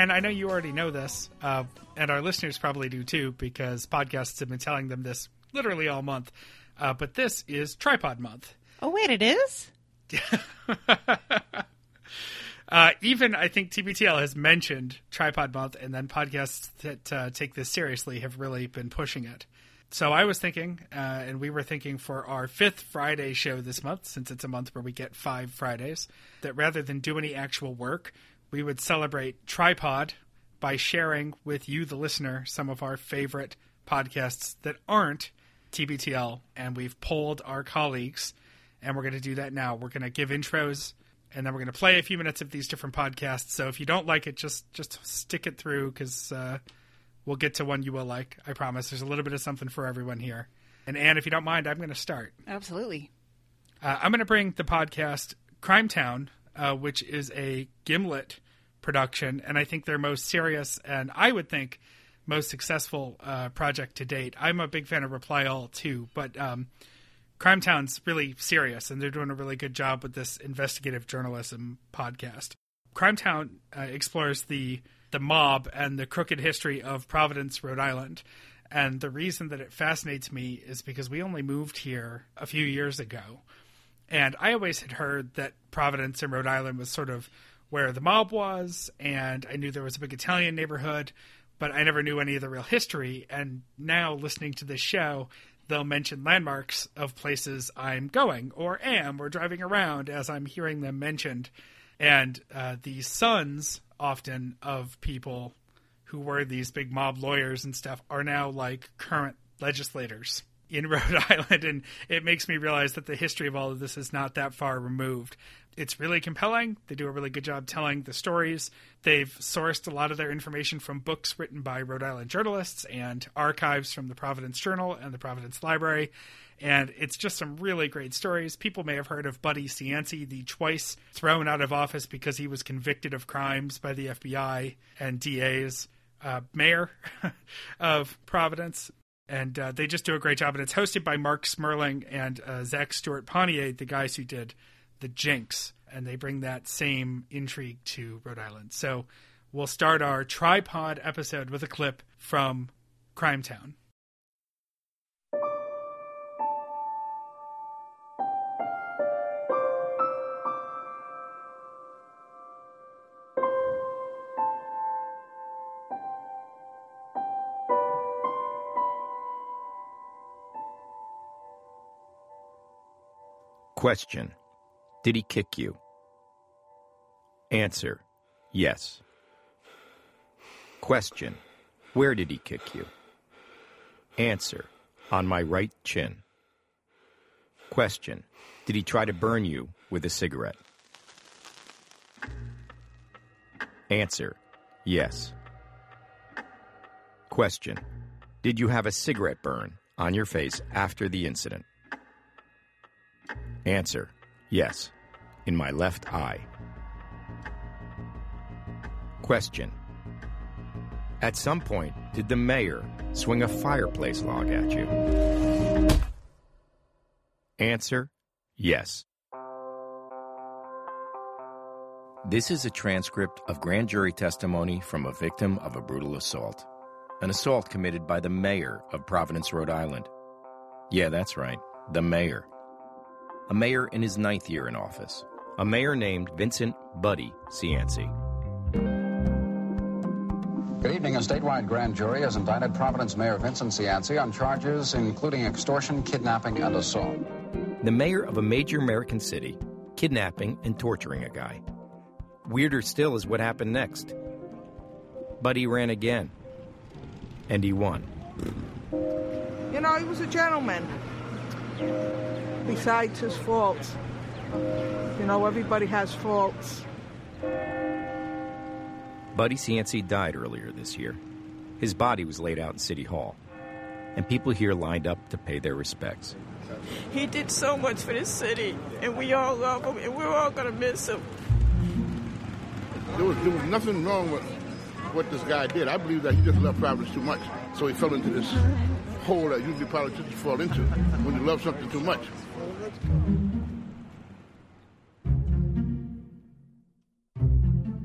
And I know you already know this, uh, and our listeners probably do too, because podcasts have been telling them this literally all month. Uh, but this is Trypod Month. Oh, wait, it is? uh, even I think TBTL has mentioned Trypod Month, and then podcasts that uh, take this seriously have really been pushing it. So I was thinking, uh, and we were thinking for our fifth Friday show this month, since it's a month where we get five Fridays, that rather than do any actual work, we would celebrate Trypod by sharing with you, the listener, some of our favorite podcasts that aren't TBTL. And we've polled our colleagues, and we're going to do that now. We're going to give intros, and then we're going to play a few minutes of these different podcasts. So if you don't like it, just just stick it through because uh, we'll get to one you will like. I promise. There's a little bit of something for everyone here. And Anne, if you don't mind, I'm going to start. Absolutely. Uh, I'm going to bring the podcast Crime Town, uh, which is a Gimlet production, and I think their most serious and I would think most successful uh, project to date. I'm a big fan of Reply All too, but um, Crime Town's really serious, and they're doing a really good job with this investigative journalism podcast. Crime Town uh, explores the the mob and the crooked history of Providence, Rhode Island. And the reason that it fascinates me is because we only moved here a few years ago. And I always had heard that Providence in Rhode Island was sort of where the mob was, and I knew there was a big Italian neighborhood, but I never knew any of the real history. And now, listening to this show, they'll mention landmarks of places I'm going or am or driving around as I'm hearing them mentioned. And uh, the sons often of people who were these big mob lawyers and stuff are now like current legislators in Rhode Island, and it makes me realize that the history of all of this is not that far removed. It's really compelling. They do a really good job telling the stories. They've sourced a lot of their information from books written by Rhode Island journalists and archives from the Providence Journal and the Providence Library. And it's just some really great stories. People may have heard of Buddy Cianci, the twice thrown out of office because he was convicted of crimes by the FBI and DAs. Uh, mayor of Providence, and uh, they just do a great job. And it's hosted by Marc Smerling and uh, Zac Stuart-Pontier, the guys who did the Jinx, and they bring that same intrigue to Rhode Island. So we'll start our Trypod episode with a clip from Crime Town. Question Did he kick you? Answer Yes. Question Where did he kick you? Answer On my right chin. Question Did he try to burn you with a cigarette? Answer Yes. Question Did you have a cigarette burn on your face after the incident? Answer Yes, in my left eye. Question At some point, did the mayor swing a fireplace log at you? Answer Yes. This is a transcript of grand jury testimony from a victim of a brutal assault. An assault committed by the mayor of Providence, Rhode Island. Yeah, that's right, the mayor a mayor in his ninth year in office, a mayor named Vincent Buddy Cianci. Good evening. A statewide grand jury has indicted Providence Mayor Vincent Cianci on charges including extortion, kidnapping, and assault. The mayor of a major American city kidnapping and torturing a guy. Weirder still is what happened next. Buddy ran again. And he won. You know, he was a gentleman besides his faults. You know, everybody has faults. Buddy Cianci died earlier this year. His body was laid out in City Hall, and people here lined up to pay their respects. He did so much for this city, and we all love him, and we're all going to miss him. There was, there was nothing wrong with what this guy did. I believe that he just loved Providence too much, so he fell into this hole that usually politicians fall into when you love something too much.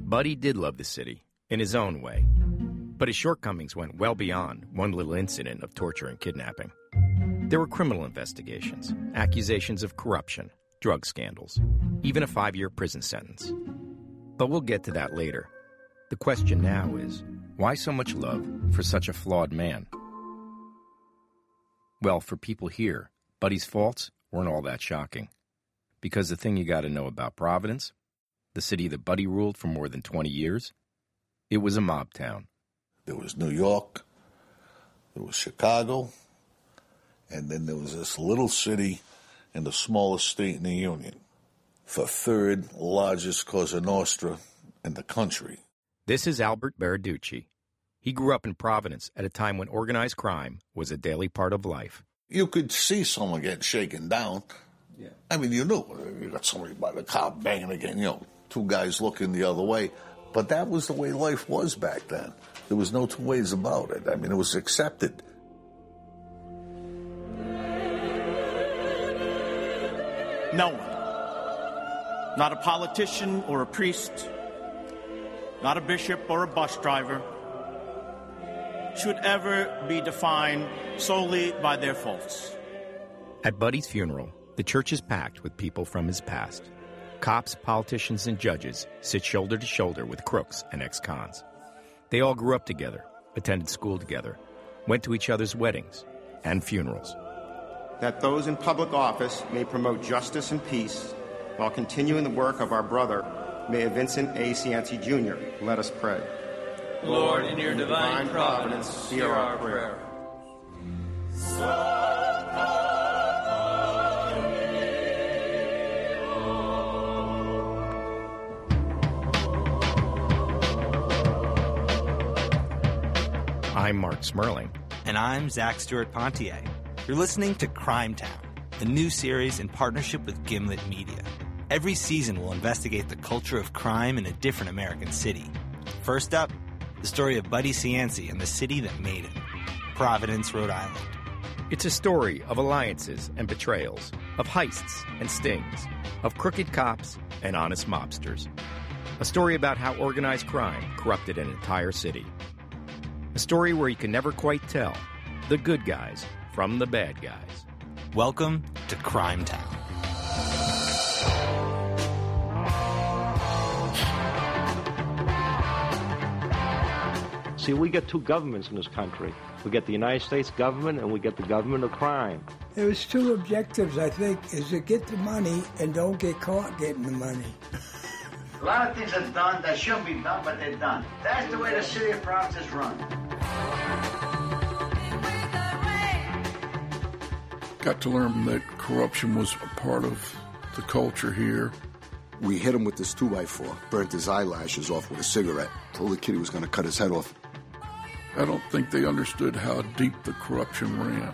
Buddy did love the city, in his own way. But his shortcomings went well beyond one little incident of torture and kidnapping. There were criminal investigations, accusations of corruption, drug scandals, even a five year prison sentence. But we'll get to that later. The question now is why so much love for such a flawed man? Well, for people here, Buddy's faults weren't all that shocking. Because the thing you got to know about Providence, the city that Buddy ruled for more than 20 years, it was a mob town. There was New York, there was Chicago, and then there was this little city in the smallest state in the Union, the third largest Cosa Nostra in the country. This is Albert Baraducci. He grew up in Providence at a time when organized crime was a daily part of life. You could see someone getting shaken down. Yeah. I mean, you knew uh, you got somebody by the car banging again, you know, two guys looking the other way. But that was the way life was back then. There was no two ways about it. I mean, it was accepted. No one, not a politician or a priest, not a bishop or a bus driver, should ever be defined solely by their faults. At Buddy's funeral, the church is packed with people from his past. Cops, politicians, and judges sit shoulder to shoulder with crooks and ex cons. They all grew up together, attended school together, went to each other's weddings and funerals. That those in public office may promote justice and peace while continuing the work of our brother, Mayor Vincent A. Cianci Jr. Let us pray. Lord, in your divine, divine providence, hear our prayer. I'm Marc Smerling. And I'm Zac Stuart-Pontier. You're listening to Crime Town, a new series in partnership with Gimlet Media. Every season will investigate the culture of crime in a different American city. First up, the story of Buddy Cianci and the city that made him Providence, Rhode Island. It's a story of alliances and betrayals, of heists and stings, of crooked cops and honest mobsters. A story about how organized crime corrupted an entire city. A story where you can never quite tell the good guys from the bad guys. Welcome to Crime Town. See, we get two governments in this country. We get the United States government and we get the government of crime. There's two objectives, I think, is to get the money and don't get caught getting the money. A lot of things are done that shouldn't be done, but they're done. That's the way the city of Providence is run. Got to learn that corruption was a part of the culture here. We hit him with this 2x4, burnt his eyelashes off with a cigarette, told the kid he was going to cut his head off. I don't think they understood how deep the corruption ran.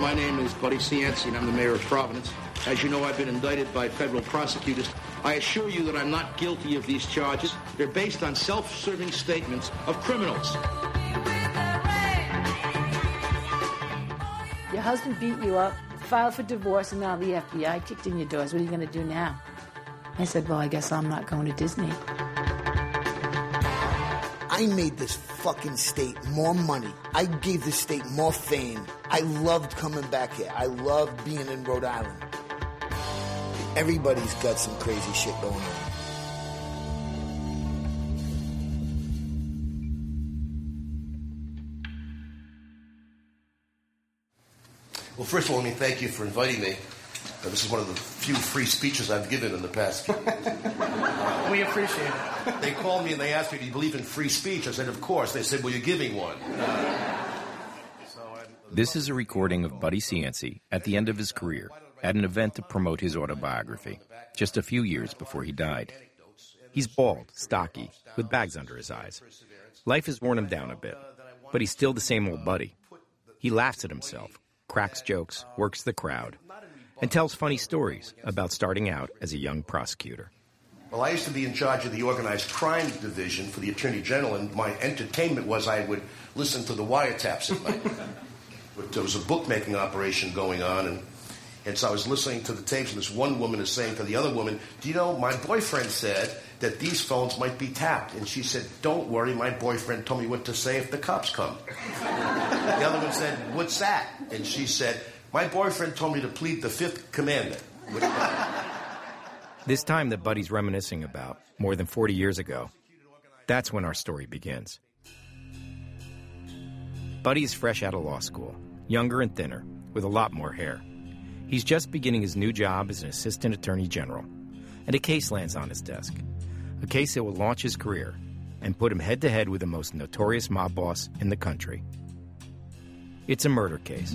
My name is Buddy Cianci, and I'm the mayor of Providence. As you know, I've been indicted by federal prosecutors. I assure you that I'm not guilty of these charges. They're based on self-serving statements of criminals. Your husband beat you up, filed for divorce, and now the FBI kicked in your doors. What are you going to do now? I said, Well, I guess I'm not going to Disney. I made this fucking state more money. I gave the state more fame. I loved coming back here. I loved being in Rhode Island. Everybody's got some crazy shit going on. Well, first of all, let me thank you for inviting me. This is one of the few free speeches I've given in the past. we appreciate it. They called me and they asked me, Do you believe in free speech? I said, Of course. They said, Well, you're giving one. This is a recording of Buddy Cianci at the end of his career at an event to promote his autobiography, just a few years before he died. He's bald, stocky, with bags under his eyes. Life has worn him down a bit, but he's still the same old Buddy. He laughs at himself, cracks jokes, works the crowd, and tells funny stories about starting out as a young prosecutor. Well, I used to be in charge of the organized crime division for the Attorney General, and my entertainment was I would listen to the wiretaps at night. there was a bookmaking operation going on, and And so I was listening to the tapes, and this one woman is saying to the other woman, Do you know, my boyfriend said that these phones might be tapped. And she said, Don't worry, my boyfriend told me what to say if the cops come. the other one said, What's that? And she said, My boyfriend told me to plead the fifth commandment. This time that Buddy's reminiscing about, more than 40 years ago, that's when our story begins. Buddy is fresh out of law school, younger and thinner, with a lot more hair. He's just beginning his new job as an assistant attorney general, and a case lands on his desk. A case that will launch his career and put him head to head with the most notorious mob boss in the country. It's a murder case.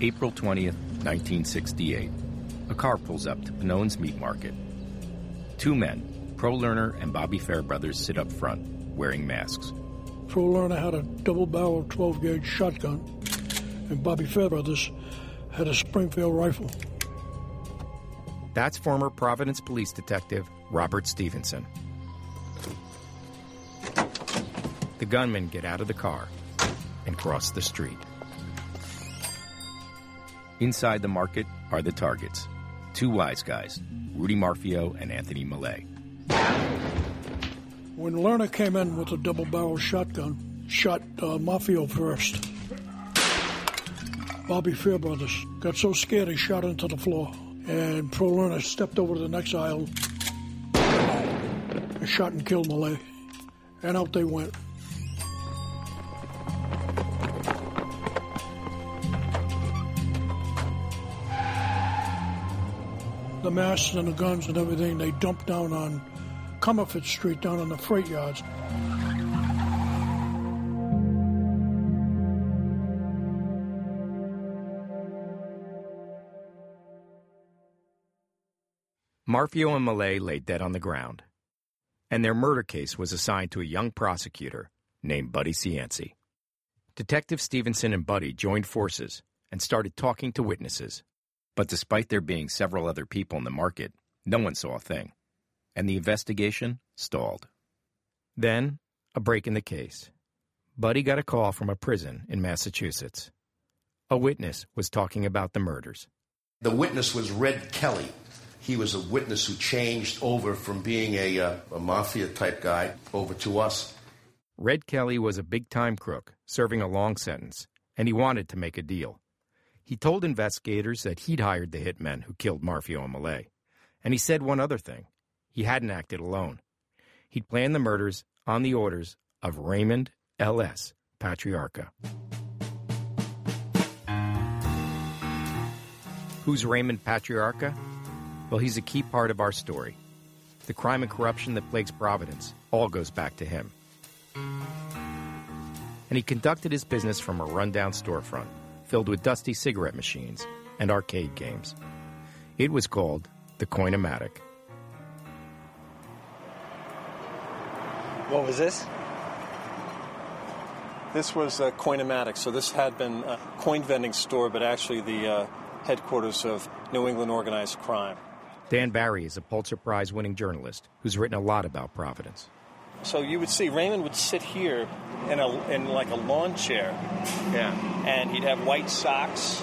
April 20th, 1968. A car pulls up to Panone's Meat Market. Two men, Pro Lerner and Bobby Fairbrothers, sit up front, wearing masks. Pro Lerner had a double barrel 12 gauge shotgun, and Bobby Fairbrother's had a Springfield rifle. That's former Providence police detective Robert Stevenson. The gunmen get out of the car and cross the street. Inside the market are the targets two wise guys, Rudy Marfeo and Anthony Melei. When Lerner came in with a double barrel shotgun, shot uh, Mafio first. Bobby Fairbrothers got so scared he shot into the floor, and Pro Lerner stepped over to the next aisle and shot and killed Melei. And out they went. The masks and the guns and everything they dumped down on Comerford Street down in the freight yards. Marfeo and Melei lay dead on the ground, and their murder case was assigned to a young prosecutor named Buddy Cianci. Detective Stevenson and Buddy joined forces and started talking to witnesses, but despite there being several other people in the market, no one saw a thing, and the investigation stalled. Then, a break in the case. Buddy got a call from a prison in Massachusetts. A witness was talking about the murders. The witness was Red Kelly. He was a witness who changed over from being a, uh, a mafia type guy over to us. Red Kelly was a big time crook, serving a long sentence, and he wanted to make a deal. He told investigators that he'd hired the hitmen who killed Marfeo and Melei. And he said one other thing he hadn't acted alone. He'd planned the murders on the orders of Raymond L.S. Patriarca. Who's Raymond Patriarca? Well, he's a key part of our story. The crime and corruption that plagues Providence all goes back to him. And he conducted his business from a rundown storefront filled with dusty cigarette machines and arcade games. It was called the Coinomatic. What was this? This was a Coinomatic. So this had been a coin vending store, but actually the uh, headquarters of New England organized crime. Dan Barry is a Pulitzer Prize winning journalist who's written a lot about Providence. So you would see Raymond would sit here in a in like a lawn chair. Yeah. And he'd have white socks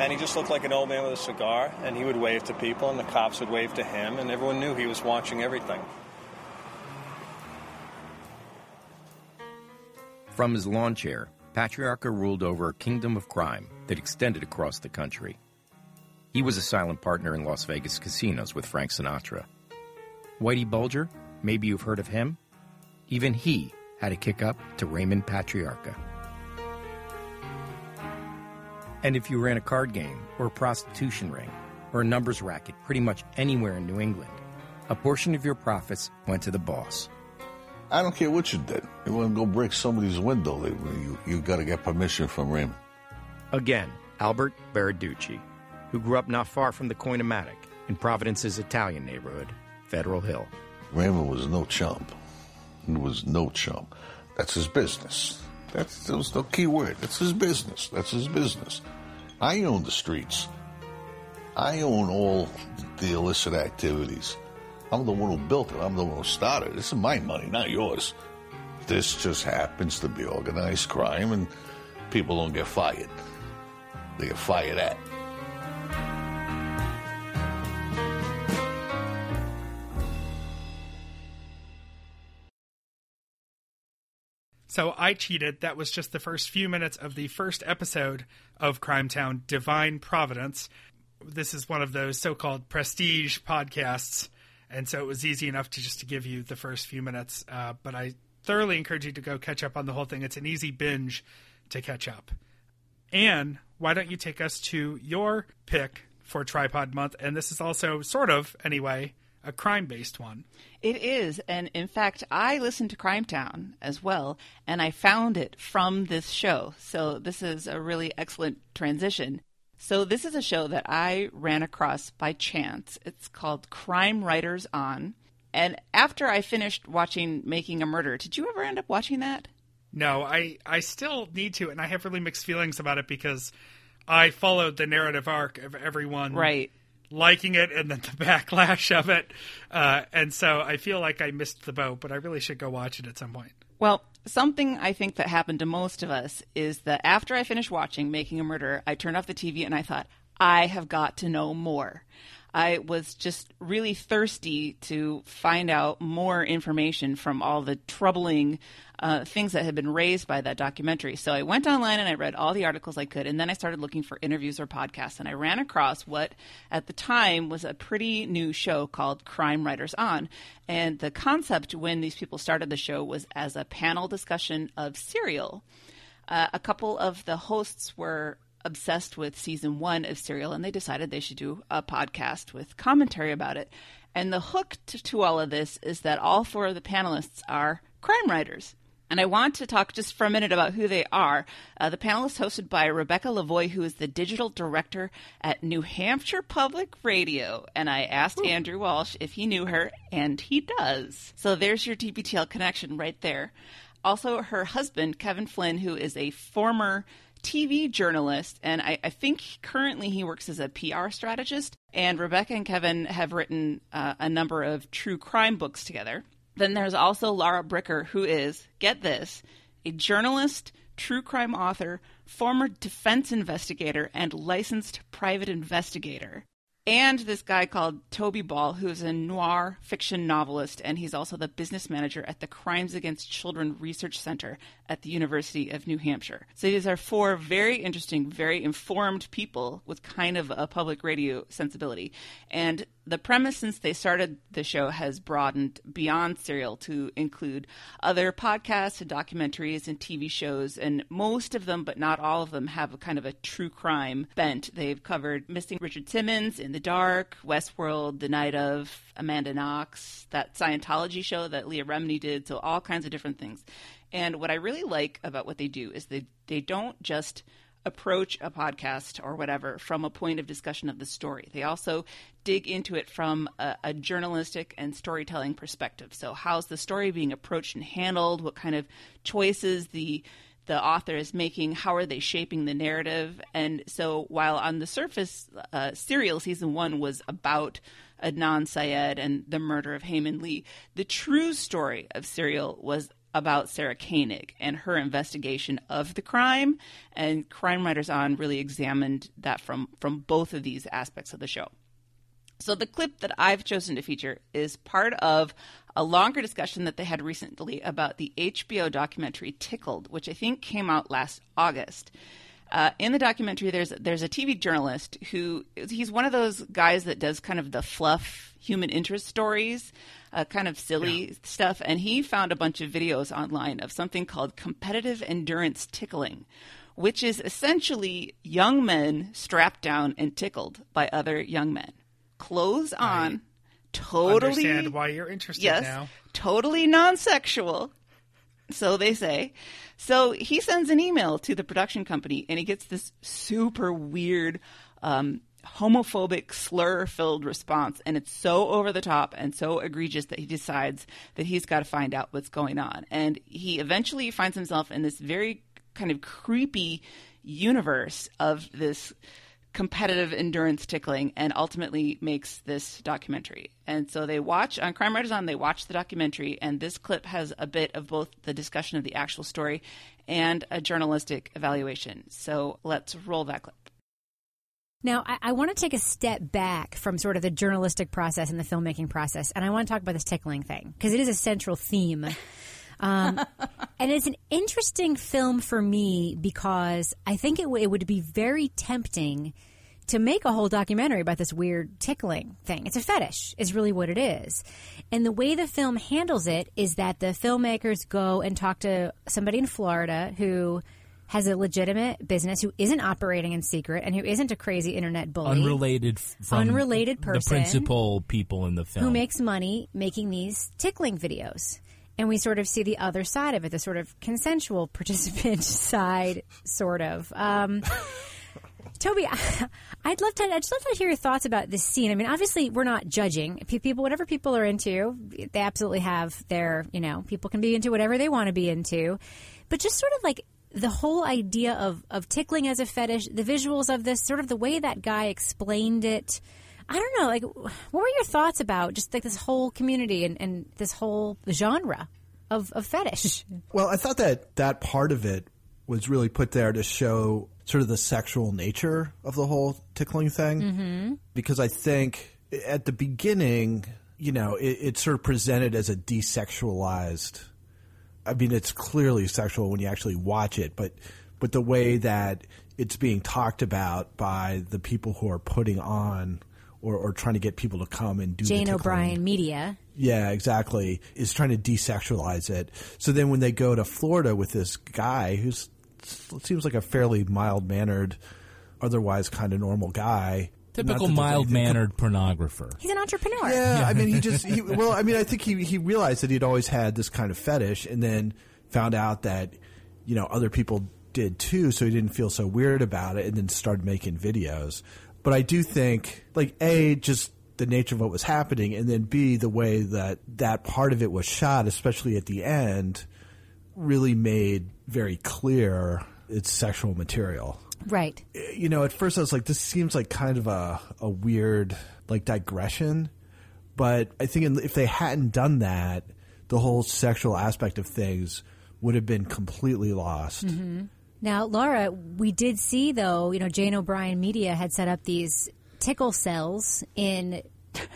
and he just looked like an old man with a cigar and he would wave to people and the cops would wave to him and everyone knew he was watching everything. From his lawn chair, Patriarca ruled over a kingdom of crime that extended across the country. He was a silent partner in Las Vegas casinos with Frank Sinatra. Whitey Bulger, maybe you've heard of him? Even he had a kick up to Raymond Patriarca. And if you ran a card game, or a prostitution ring, or a numbers racket pretty much anywhere in New England, a portion of your profits went to the boss. I don't care what you did. You want to go break somebody's window, you, you got to get permission from Raymond. Again, Albert Baraducci, who grew up not far from the Coinomatic in Providence's Italian neighborhood, Federal Hill. Raymond was no chump. He was no chump. That's his business. That's that the key word. That's his business. That's his business. I own the streets. I own all the illicit activities. I'm the one who built it. I'm the one who started it. This is my money, not yours. This just happens to be organized crime, and people don't get fired. They get fired at. So I cheated. That was just the first few minutes of the first episode of Crime Town Divine Providence. This is one of those so called prestige podcasts. And so it was easy enough to just to give you the first few minutes. Uh, but I thoroughly encourage you to go catch up on the whole thing. It's an easy binge to catch up. And why don't you take us to your pick for Trypod Month? And this is also sort of, anyway, a crime based one. It is. And in fact, I listened to Crime Town as well, and I found it from this show. So this is a really excellent transition. So this is a show that I ran across by chance. It's called Crime Writers On. And after I finished watching Making a Murder, did you ever end up watching that? No, I I still need to, and I have really mixed feelings about it because I followed the narrative arc of everyone right liking it and then the backlash of it, uh, and so I feel like I missed the boat. But I really should go watch it at some point. Well, something I think that happened to most of us is that after I finished watching Making a Murder, I turned off the TV and I thought, I have got to know more. I was just really thirsty to find out more information from all the troubling uh, things that had been raised by that documentary. So I went online and I read all the articles I could, and then I started looking for interviews or podcasts. And I ran across what at the time was a pretty new show called Crime Writers On. And the concept when these people started the show was as a panel discussion of Serial. Uh, a couple of the hosts were obsessed with season one of Serial, and they decided they should do a podcast with commentary about it. And the hook to, to, all of this is that all four of the panelists are crime writers. And I want to talk just for a minute about who they are. Uh, the panelists hosted by Rebecca Lavoie, who is the digital director at New Hampshire Public Radio. And I asked Ooh. Andrew Walsh if he knew her, and he does. So there's your TBTL connection right there. Also, her husband, Kevin Flynn, who is a former TV journalist, and I, I, think currently he works as a PR strategist. And Rebecca and Kevin have written uh, a number of true crime books together. Then there's also Lara Bricker, who is, get this, a journalist, true crime author, former defense investigator, and licensed private investigator and this guy called Toby Ball, who's a noir fiction novelist, and he's also the business manager at the Crimes Against Children Research Center at the University of New Hampshire. So these are four very interesting, very informed people with kind of a public radio sensibility. And the premise since they started the show has broadened beyond serial to include other podcasts and documentaries and TV shows, and most of them, but not all of them, have a kind of a true crime bent. They've covered Missing Richard Simmons, In the Dark, Westworld, The Night of, Amanda Knox, that Scientology show that Leah Remini did, so all kinds of different things. And what I really like about what they do is they they don't just approach a podcast or whatever from a point of discussion of the story. They also dig into it from a, a, journalistic and storytelling perspective. So, how's the story being approached and handled? What kind of choices the the author is making? How are they shaping the narrative? And so, while on the surface, uh, Serial season one was about Adnan Syed and the murder of Hae Min Lee, the true story of Serial was about Sarah Koenig and her investigation of the crime. And Crime Writers On really examined that from, from both of these aspects of the show. So the clip that I've chosen to feature is part of a longer discussion that they had recently about the HBO documentary Tickled, which I think came out last August. Uh, in the documentary, there's there's a TV journalist who he's one of those guys that does kind of the fluff human interest stories, uh, kind of silly yeah. stuff, and he found a bunch of videos online of something called competitive endurance tickling, which is essentially young men strapped down and tickled by other young men, clothes on, I totally. Understand why you're interested yes, now? Totally non-sexual so they say. So he sends an email to the production company and he gets this super weird, um, homophobic, slur filled response. And it's so over the top and so egregious that he decides that he's got to find out what's going on. And he eventually finds himself in this very kind of creepy universe of this competitive endurance tickling and ultimately makes this documentary. And so they watch on Crime Writers On, they watch the documentary, and this clip has a bit of both the discussion of the actual story and a journalistic evaluation. So let's roll that clip. Now, I, I want to take a step back from sort of the journalistic process and the filmmaking process, and I want to talk about this tickling thing because it is a central theme. Um, and it's an interesting film for me because I think it, w- it would be very tempting to make a whole documentary about this weird tickling thing. It's a fetish, is really what it is. And the way the film handles it is that the filmmakers go and talk to somebody in Florida who has a legitimate business who isn't operating in secret and who isn't a crazy internet bully. Unrelated from Unrelated person the principal people in the film. who makes money making these tickling videos. And we sort of see the other side of it, the sort of consensual participant side, sort of. Um, Toby, I'd love to. I'd just love to hear your thoughts about this scene. I mean, obviously, we're not judging people. Whatever people are into, they absolutely have their. You know, people can be into whatever they want to be into, but just sort of like the whole idea of of tickling as a fetish, the visuals of this, sort of the way that guy explained it. I don't know. Like, what were your thoughts about just like this whole community and, and this whole genre of, of fetish? Well, I thought that that part of it was really put there to show sort of the sexual nature of the whole tickling thing. Mm-hmm. Because I think at the beginning, you know, it, it's sort of presented as a desexualized. I mean, it's clearly sexual when you actually watch it, but but the way that it's being talked about by the people who are putting on or, or trying to get people to come and do Jane tickling. O'Brien Media. Yeah, exactly. Is trying to desexualize it. So then when they go to Florida with this guy who's seems like a fairly mild mannered, otherwise kind of normal guy. Typical Not that there's mild mannered pornographer. He's an entrepreneur. Yeah, I mean, he just he, well, I mean, I think he he realized that he'd always had this kind of fetish, and then found out that you know other people did too, so he didn't feel so weird about it, and then started making videos. But I do think, like, a just the nature of what was happening, and then b the way that that part of it was shot, especially at the end, really made very clear its sexual material Right. you know, at first I was like, this seems like kind of a, a weird like digression, but I think if they hadn't done that, the whole sexual aspect of things would have been completely lost. hmm Now, Laura, we did see though, you know, Jane O'Brien Media had set up these tickle cells in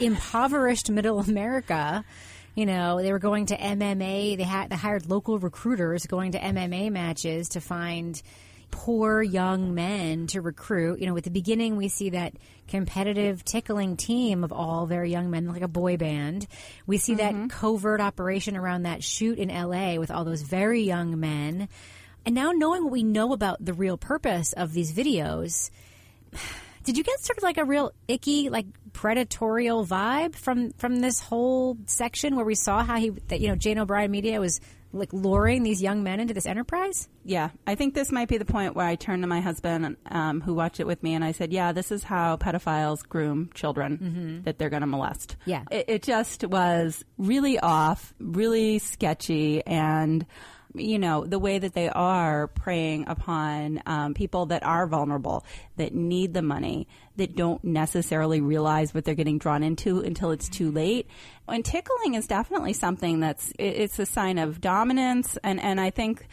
impoverished Middle America. You know, they were going to MMA. They had they hired local recruiters going to MMA matches to find poor young men to recruit. You know, at the beginning, we see that competitive tickling team of all very young men, like a boy band. We see that mm-hmm. covert operation around that shoot in LA with all those very young men. And now knowing what we know about the real purpose of these videos, did you get sort of like a real icky, like predatorial vibe from from this whole section where we saw how he that you know Jane O'Brien Media was like luring these young men into this enterprise? Yeah, I think this might be the point where I turned to my husband, um, who watched it with me, and I said, "Yeah, this is how pedophiles groom children that they're going to molest." Yeah. it, it just was really off, really sketchy, and you know the way that they are preying upon um, people that are vulnerable, that need the money, that don't necessarily realize what they're getting drawn into until it's too late. And tickling is definitely something that's, it's a sign of dominance, and and I think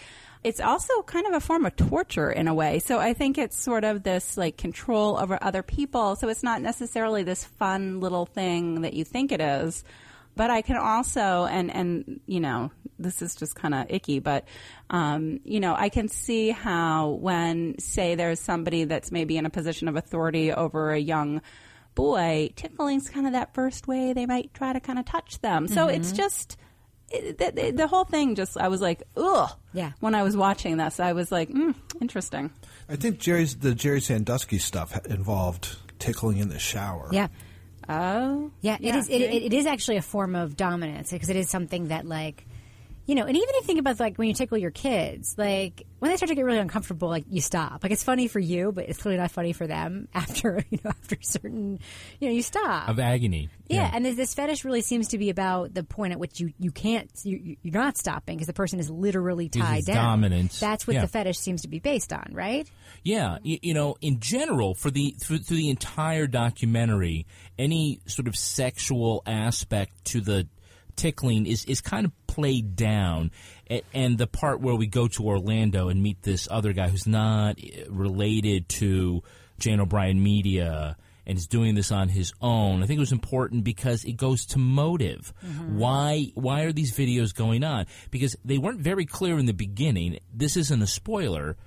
it's also kind of a form of torture in a way. So I think it's sort of this like control over other people. So it's not necessarily this fun little thing that you think it is. But I can also, and, and, you know, this is just kind of icky, but, um, you know, I can see how when, say, there's somebody that's maybe in a position of authority over a young boy, tickling's kind of that first way they might try to kind of touch them. So it's Mhm. just, it, the, the- the whole thing just, I was like, ugh. Yeah. When I was watching this, I was like, mm, interesting. I think Jerry's the Jerry Sandusky stuff involved tickling in the shower. Yeah. Oh. Yeah, it Yeah, is. It, see? it, it is actually a form of dominance because it is something that, like, you know, and even if you think about like when you tickle your kids, like when they start to get really uncomfortable, like you stop. Like it's funny for you, but it's clearly not funny for them. After you know, after a certain, you know, you stop. Of agony. Yeah, and this, this fetish really seems to be about the point at which you you can't you, you're not stopping because the person is literally tied down. dominant. That's what Yeah. the fetish seems to be based on, right? Yeah, you, you know, in general, for the through, through the entire documentary, any sort of sexual aspect to the tickling is is kind of played down, and the part where we go to Orlando and meet this other guy who's not eh, related to Jane O'Brien Media. And is doing this on his own. I think it was important because it goes to motive. Why? Why are these videos going on? Because they weren't very clear in the beginning. This isn't a spoiler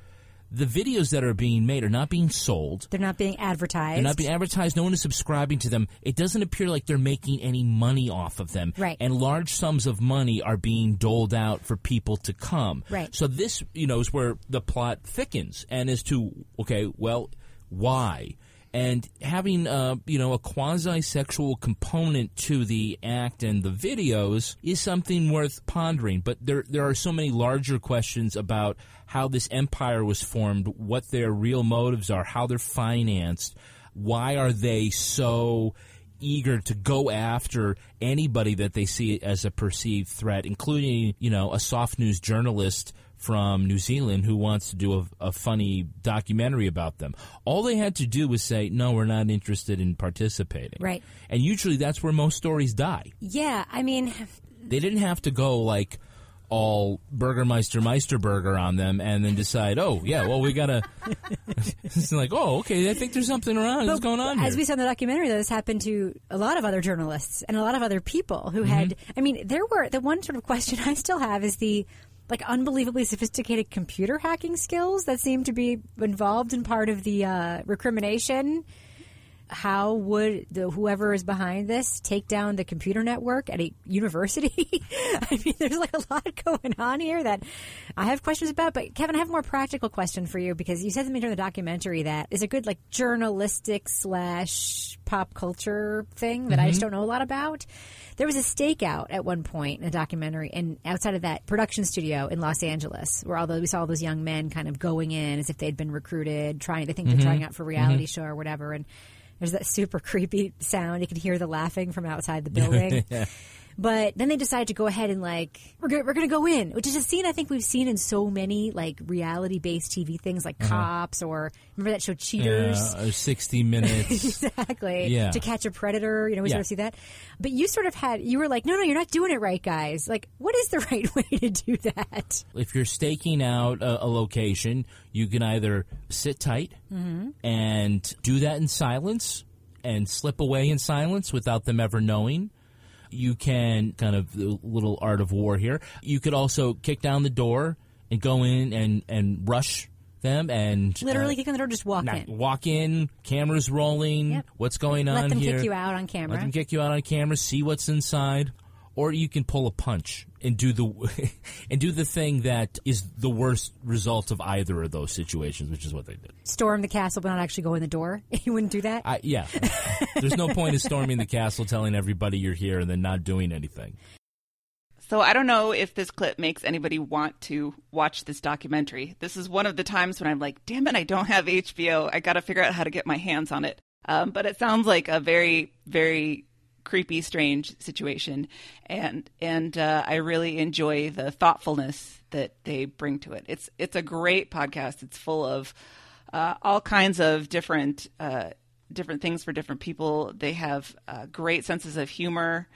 the videos that are being made are not being sold. They're not being advertised. They're not being advertised. No one is subscribing to them. It doesn't appear like they're making any money off of them. Right. And large sums of money are being doled out for people to come. Right. So this, you know, is where the plot thickens and as to, okay, well, why? And having, uh, you know, a quasi-sexual component to the act and the videos is something worth pondering. But there, there are so many larger questions about how this empire was formed, what their real motives are, how they're financed, why are they so eager to go after anybody that they see as a perceived threat, including, you know, a soft news journalist from New Zealand who wants to do a, a funny documentary about them. All they had to do was say, no, we're not interested in participating. Right. And usually that's where most stories die. Yeah, I mean, They didn't have to go like all Burgermeister Meisterburger on them and then decide, oh, yeah, well, we got to. it's like, oh, okay, I think there's something around. What's going on As here? we saw in the documentary, though, this happened to a lot of other journalists and a lot of other people who had. Mm-hmm. I mean, there were the one sort of question I still have is the like unbelievably sophisticated computer hacking skills that seem to be involved in part of the uh, recrimination. How would the whoever is behind this take down the computer network at a university? I mean, there's like a lot going on here that I have questions about. But Kevin, I have a more practical question for you because you said something during the documentary that is a good like journalistic slash pop culture thing that I just Mhm. don't know a lot about. There was a stakeout at one point in a documentary, and outside of that production studio in Los Angeles, where all those we saw all those young men kind of going in as if they'd been recruited, trying they think Mhm. they're trying out for a reality Mhm. show or whatever, and there's that super creepy sound. You can hear the laughing from outside the building. Yeah. But then they decided to go ahead and like we're gonna, we're going to go in, which is a scene I think we've seen in so many like reality based TV things like Uh-huh. Cops or remember that show Cheaters. Yeah, uh, 60 Minutes. exactly. Yeah. To catch a predator, you know, we Yeah. sort of see that. But you sort of had you were like, no, no, you're not doing it right, guys. Like, what is the right way to do that? if you're staking out a, a location, you can either sit tight Mm-hmm. and do that in silence and slip away in silence without them ever knowing. You can kind of the little art of war here. You could also kick down the door and go in and and rush them and Literally uh, kick on the door, just walk in. walk in, cameras rolling. Yep. What's going on Let them here? kick you out on camera. Let them kick you out on camera. See what's inside, or you can pull a punch and do the and do the thing that is the worst result of either of those situations, which is what they did. Storm the castle, but not actually go in the door. you wouldn't do that. I, yeah, there's no point in storming the castle, telling everybody you're here, and then not doing anything. So I don't know if this clip makes anybody want to watch this documentary. This is one of the times when I'm like, damn it, I don't have HBO. I got to figure out how to get my hands on it. Um, but it sounds like a very, very creepy, strange situation, and and uh, I really enjoy the thoughtfulness that they bring to it. It's it's a great podcast. It's full of uh, all kinds of different uh, different things for different people. They have uh, great senses of humor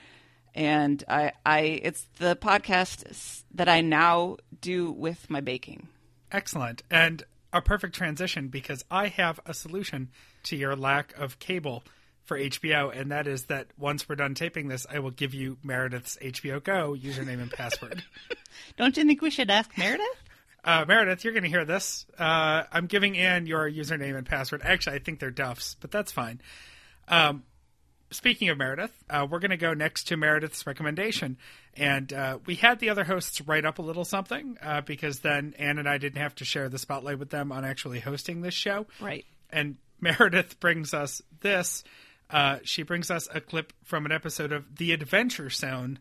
and I, I it's the podcast that I now do with my baking. Excellent. And a perfect transition because I have a solution to your lack of cable for HBO, and that is that once we're done taping this, I will give you Meredith's HBO Go username and password. Don't you think we should ask Meredith? Uh, Meredith, you're going to hear this. Uh, I'm giving Anne your username and password. Actually, I think they're Duff's, but that's fine. Um, speaking of Meredith, uh, we're going to go next to Meredith's recommendation. And uh, we had the other hosts write up a little something uh, because then Anne and I didn't have to share the spotlight with them on actually hosting this show. Right. And Meredith brings us this. Uh, she brings us a clip from an episode of The Adventure Zone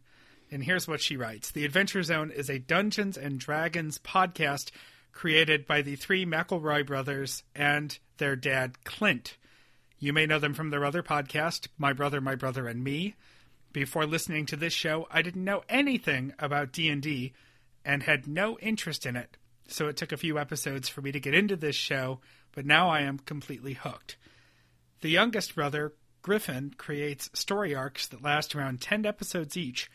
And here's what she writes The Adventure Zone is a Dungeons and Dragons podcast created by the three McElroy brothers and their dad, Clint. You may know them from their other podcast, My Brother, My Brother, and Me. Before listening to this show, I didn't know anything about D&D and had no interest in it. So it took a few episodes for me to get into this show, but now I am completely hooked. The youngest brother, Griffin, creates story arcs that last around 10 episodes each,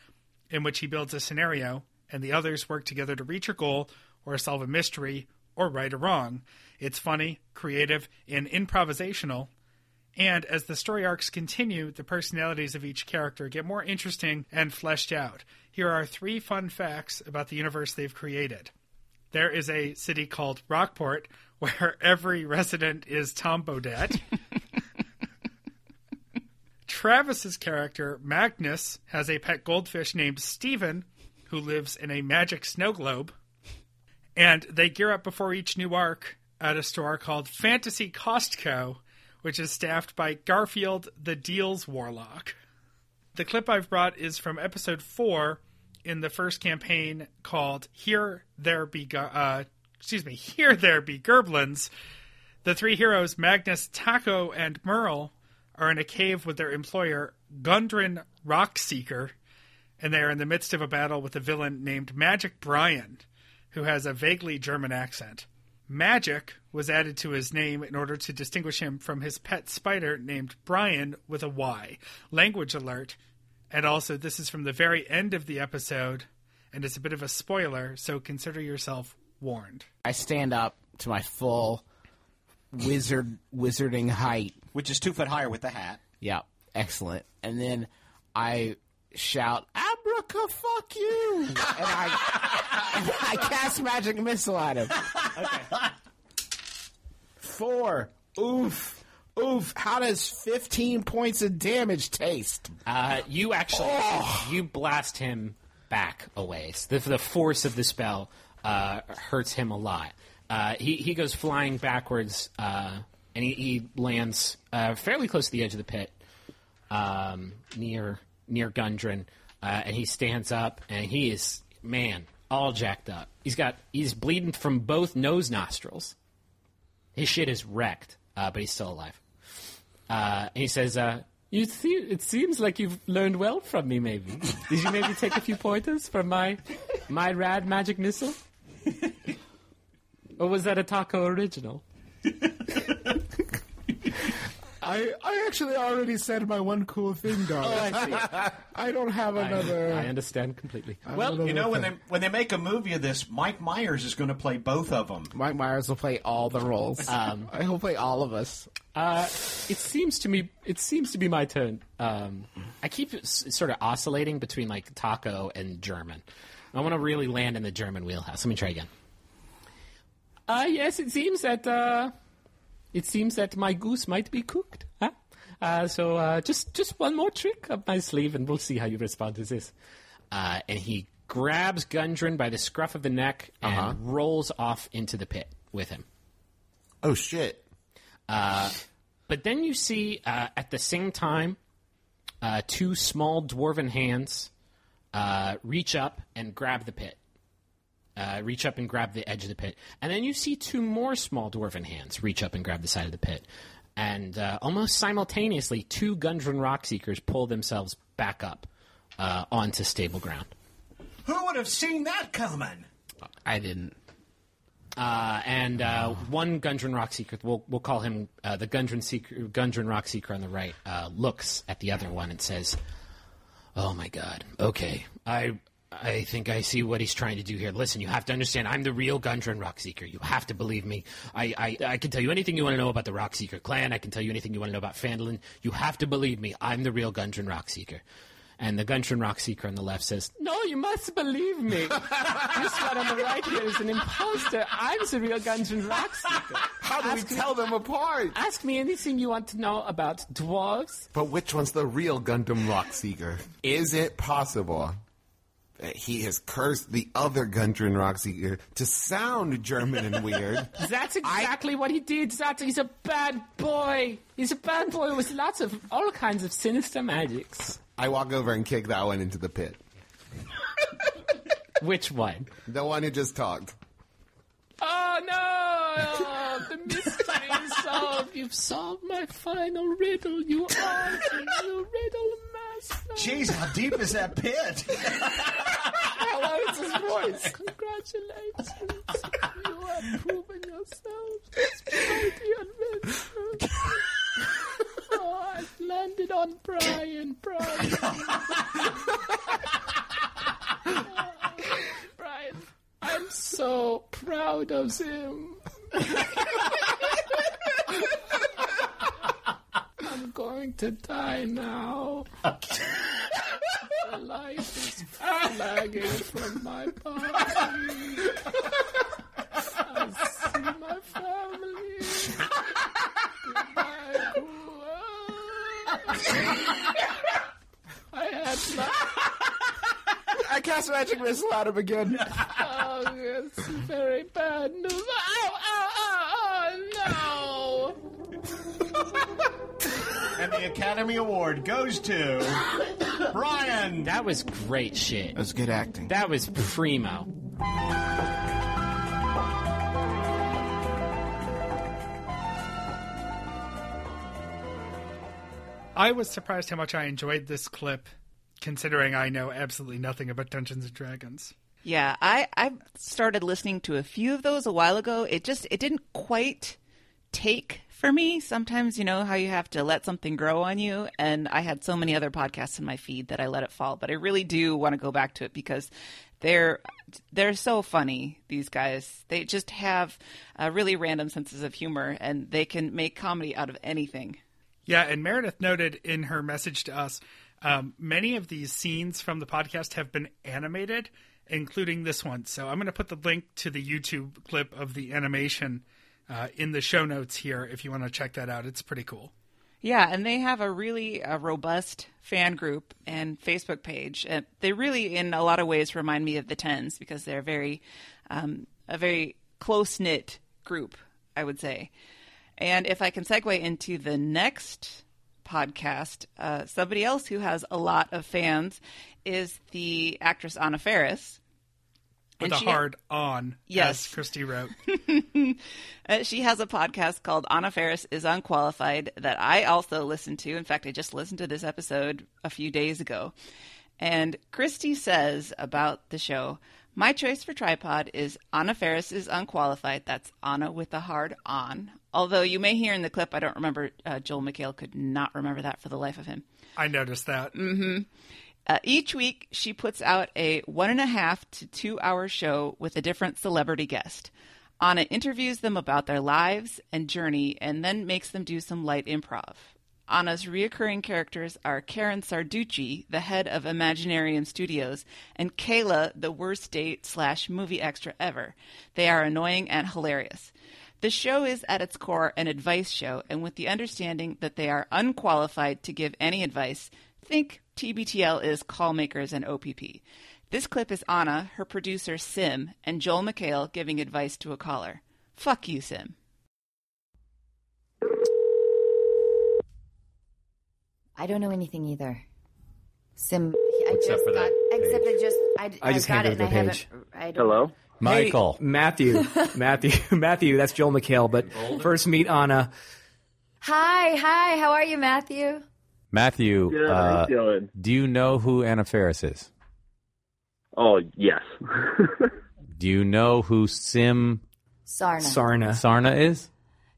in which he builds a scenario, and the others work together to reach a goal or solve a mystery or right a wrong. It's funny, creative, and improvisational. And as the story arcs continue, the personalities of each character get more interesting and fleshed out. Here are three fun facts about the universe they've created. There is a city called Rockport where every resident is Tom Bodett. Travis's character, Magnus, has a pet goldfish named Steven who lives in a magic snow globe. And they gear up before each new arc at a store called Fantasy Costco, which is staffed by Garfield the Deals Warlock. The clip I've brought is from episode 4 in the first campaign called Here There Be uh, excuse me, Here There Be Gerblins. The three heroes, Magnus, Taako, and Merle, are in a cave with their employer, Gundren Rockseeker, and they are in the midst of a battle with a villain named Magic Brian, who has a vaguely German accent. Magic was added to his name in order to distinguish him from his pet spider named Brian with a Y. Language alert. And also, this is from the very end of the episode, and it's a bit of a spoiler, so consider yourself warned. I stand up to my full wizard wizarding height, which is two foot higher with the hat. Yeah, excellent. And then I shout, "Abraca, fuck you!" and I and I cast magic missile at him. Four. Oof. Oof. How does 15 points of damage taste? Uh, you actually you blast him back a ways. The, the force of the spell uh, hurts him a lot. Uh, he he goes flying backwards, uh, and he, he lands uh, fairly close to the edge of the pit, um, near near Gundren, uh, and he stands up, and he is man all jacked up. He's got he's bleeding from both nose nostrils. His shit is wrecked, uh, but he's still alive. Uh, and he says, uh, "You see, it seems like you've learned well from me. Maybe did you maybe take a few pointers from my my rad magic missile, or was that a Taako original?" I, I actually already said my one cool thing, dog. Oh, I. I don't have another. I, I understand completely. Well, you know when they when they make a movie of this, Mike Myers is going to play both of them. Mike Myers will play all the roles. Um, I will play all of us. Uh, it seems to me. It seems to be my turn. Um, I keep s- sort of oscillating between like Taako and German. I want to really land in the German wheelhouse. Let me try again. Uh, yes, it seems that uh, it seems that my goose might be cooked. Huh? Uh, so uh, just just one more trick up my sleeve, and we'll see how you respond to this. Uh, and he grabs Gundren by the scruff of the neck and Uh-huh. rolls off into the pit with him. Oh shit! Uh, but then you see uh, at the same time uh, two small dwarven hands uh, reach up and grab the pit. Uh, reach up and grab the edge of the pit. And then you see two more small dwarven hands reach up and grab the side of the pit. And uh, almost simultaneously, two Gundren Rock Seekers pull themselves back up uh, onto stable ground. Who would have seen that coming? I didn't. Uh, and uh, one Gundren Rock Seeker, we'll, we'll call him uh, the Gundren, Seeker, Gundren Rock Seeker on the right, uh, looks at the other one and says, "Oh my God, okay, I I think I see what he's trying to do here. Listen, you have to understand, I'm the real Gundren Rock Seeker. You have to believe me. I, I I can tell you anything you want to know about the Rock Seeker clan. I can tell you anything you want to know about Phandalin. You have to believe me. I'm the real Gundren Rock Seeker." And the Gundren Rock Seeker on the left says, No, you must believe me. this one on the right here is an imposter. I'm the real Gundren Rock Seeker. How do we tell them apart? Ask me anything you want to know about dwarves. But which one's the real Gundren Rock Seeker? Is it possible Uh, he has cursed the other Rock Seeker to sound German and weird? That's exactly what he did. That's, he's a bad boy. He's a bad boy with lots of all kinds of sinister magics. I walk over and kick that one into the pit. Which one? The one who just talked. Oh no! Oh, the mystery is solved. You've solved my final riddle. You are the riddle. Jeez, how deep is that pit? How loud is his voice? Congratulations. You have proven yourselves as mighty adventurers. Oh, I've landed on Brian. Brian. Brian, I'm so proud of him. I'm going to die now. The life is flagging from my body. I see my family. Goodbye, I had my... I cast magic missile at him again. Oh, it's very bad news. Ow, ow, ow, the Academy Award goes to Brian. That was great shit. That was good acting. That was primo. I was surprised how much I enjoyed this clip, considering I know absolutely nothing about Dungeons and Dragons. Yeah, I I started listening to a few of those a while ago. It just it didn't quite take for me. Sometimes you know how you have to let something grow on you, and I had so many other podcasts in my feed that I let it fall. But I really do want to go back to it because they're they're so funny. These guys, they just have uh, really random senses of humor, and they can make comedy out of anything. Yeah, and Meredith noted in her message to us, um, many of these scenes from the podcast have been animated, including this one. So I'm going to put the link to the YouTube clip of the animation uh, in the show notes here if you want to check that out. It's pretty cool. Yeah, and they have a really uh, robust fan group and Facebook page. They really, in a lot of ways, remind me of the Tens because they're very, um, a very close knit group, I would say. And if I can segue into the next podcast, uh, somebody else who has a lot of fans is the actress Anna Faris. With And a hard on, Yes. as Christy wrote. Uh, she has a podcast called Anna Faris is Unqualified that I also listen to. In fact, I just listened to this episode a few days ago. And Christy says about the show, my choice for Trypod is Anna Faris is Unqualified. That's Anna with a hard on. Although you may hear in the clip, I don't remember, uh, Joel McHale could not remember that for the life of him. I noticed that. hmm Uh, each week, she puts out a one and a half to two hour show with a different celebrity guest. Anna interviews them about their lives and journey and then makes them do some light improv. Anna's reoccurring characters are Karen Sarducci, the head of Imaginarium Studios, and Kayla, the worst date slash movie extra ever. They are annoying and hilarious. The show is at its core an advice show, and with the understanding that they are unqualified to give any advice, think TBTL is call makers and OPP. This clip is Anna, her producer Sim, and Joel McHale giving advice to a caller. Fuck you, Sim. I don't know anything either. Sim, I Except just for got, that except I just, I, I just got handed it the and I page. haven't, I don't, Hello? Michael. Hey, Matthew. Matthew. Matthew. That's Joel McHale. But first, meet Anna. Hi, hi, how are you, Matthew? Matthew, Good, uh, you do you know who Anna Faris is? Oh, yes. Do you know who Sim Sarna. Sarna. Sarna is?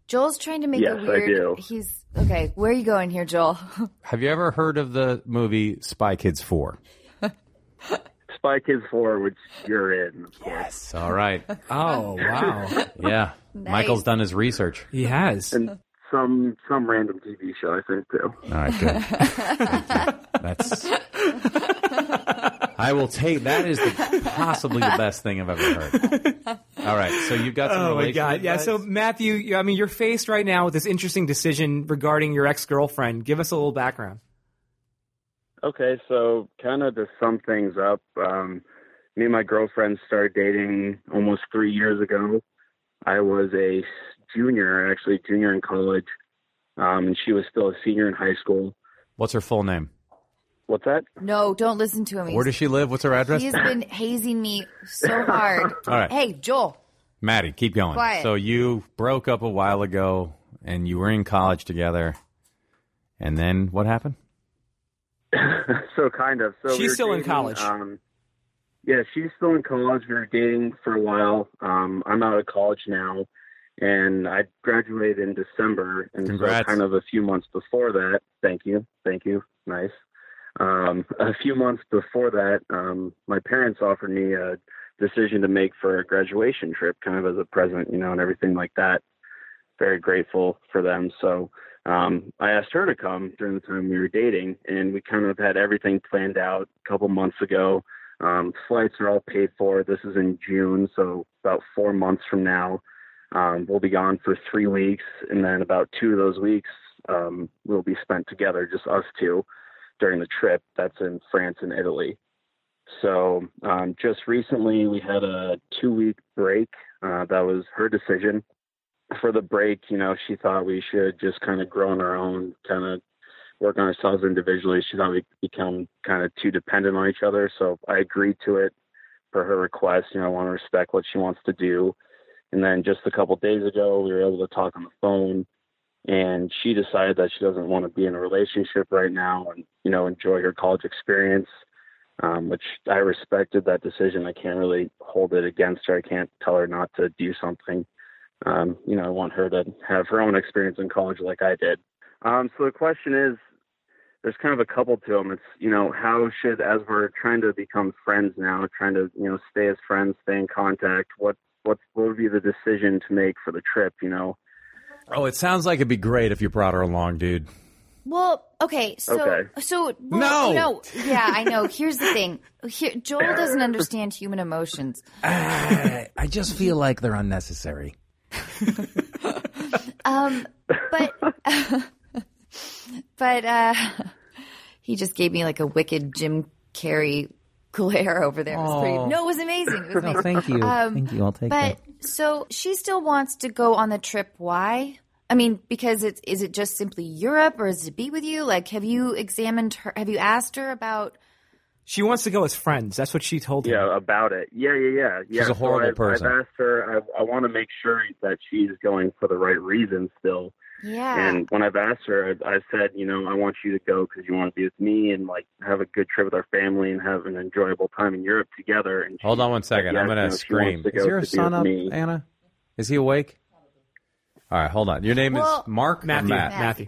Joel's trying to make Yes, a I weird, do. he's, okay, where are you going here, Joel? Have you ever heard of the movie Spy Kids 4? Spy Kids 4, which you're in. Yes. All right. Oh, wow. Yeah. Nice. Michael's done his research. He has. And some some random TV show, I think, too. All right, good. That's. I will take that is the, possibly the best thing I've ever heard. All right, so you've got some Oh my relationship god! Yeah. advice? So Matthew, I mean, you're faced right now with this interesting decision regarding your ex girlfriend. Give us a little background. Okay, so kind of to sum things up, um, me and my girlfriend started dating almost three years ago. I was a junior, actually junior in college, um, and she was still a senior in high school. What's her full name? What's that? No, don't listen to him. Where does she live? What's her address? He's been hazing me so hard. All right. Hey, Joel. Maddie, keep going. Quiet. So you broke up a while ago, and you were in college together, and then what happened? so kind of. So She's were still in college. Um, yeah, she's still in college. We were dating for a while. Um, I'm out of college now, and I graduated in December. And Congrats. so, kind of a few months before that, thank you, thank you, nice. Um, a few months before that, um, my parents offered me a decision to make for a graduation trip, kind of as a present, you know, and everything like that. Very grateful for them. So um, I asked her to come during the time we were dating, and we kind of had everything planned out a couple months ago. Um, flights are all paid for. This is in June, so about four months from now. Um, we'll be gone for three weeks, and then about two of those weeks um, will be spent together, just us two, during the trip. That's in France and Italy. So um, just recently, we had a two-week break. Uh, that was her decision. For the break, you know, she thought we should just kind of grow on our own, kind of work on ourselves individually. She thought we'd become kind of too dependent on each other. So I agreed to it for her request. You know, I want to respect what she wants to do. And then just a couple days ago, we were able to talk on the phone, and she decided that she doesn't want to be in a relationship right now, and you know, enjoy her college experience. Um, which I respected that decision. I can't really hold it against her. I can't tell her not to do something. Um, you know, I want her to have her own experience in college like I did. Um, so the question is, there's kind of a couple to them. It's you know how should as we're trying to become friends now, trying to you know stay as friends, stay in contact. What what what would be the decision to make for the trip? You know, Oh, it sounds like it'd be great if you brought her along, dude. Well, okay, so Okay. so well, No! no, yeah, I know. Here's the thing. Here, Joel doesn't understand human emotions. I, I just feel like they're unnecessary. Um, but but uh, he just gave me like a wicked Jim Carrey glare over there. It was pretty, Oh. no, it was amazing. It was No, thank you. Um, Thank you. I'll take but so she still wants to go on the trip. Why? I mean, because it's is it just simply Europe, or is it to be with you? Like, have you examined her? Have you asked her about? She wants to go as friends. That's what she told him. yeah, about it. Yeah, yeah, yeah. yeah. She's a So horrible I've, person. I've asked her. I, I want to make sure that she's going for the right reason still. Yeah. And when I've asked her, I, I said, you know, I want you to go because you want to be with me and like have a good trip with our family and have an enjoyable time in Europe together. And Hold on one second. yes, I'm going you to know, she wants scream. to Is go your son with up, me. Anna? Is he awake? All right, hold on. Your name Well- is Mark or Matthew. Matt? Matthew.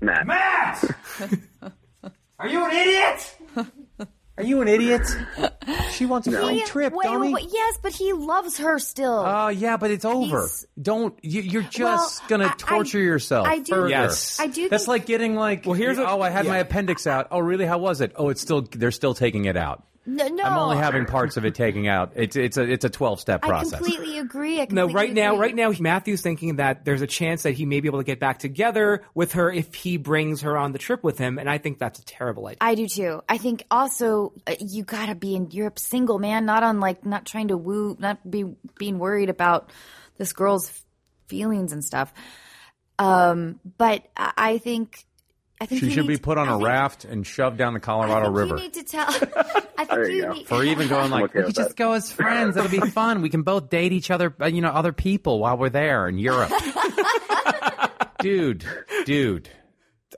Matt. Matt! Are you an idiot? Are you an idiot? She wants He- wait, wait, wait, yes, but he loves her still. Oh yeah, but it's over. He's- Don't you, you're just Well, gonna I- I- torture yourself. I do- further. Yes. I do That's think- like getting like. Well, here's a- oh, I had my appendix out. Oh, really? How was it? Oh, it's still. They're still taking it out. No, no. I'm only having parts of it taking out. It's it's a it's a 12 step process. I completely agree. I No, completely right now, right now, Matthew's thinking that there's a chance that he may be able to get back together with her if he brings her on the trip with him, and I think that's a terrible idea. I do too. I think also uh, you gotta be in Europe single, man. Not on like not trying to woo, not be being worried about this girl's feelings and stuff. Um, but I I think I think She should be put on I a think- raft and shoved down the Colorado River. You need to tell. I think you, need. For even going like, we could just go as friends. It'll be fun. We can both date each other, uh, you know, other people while we're there in Europe. dude, dude,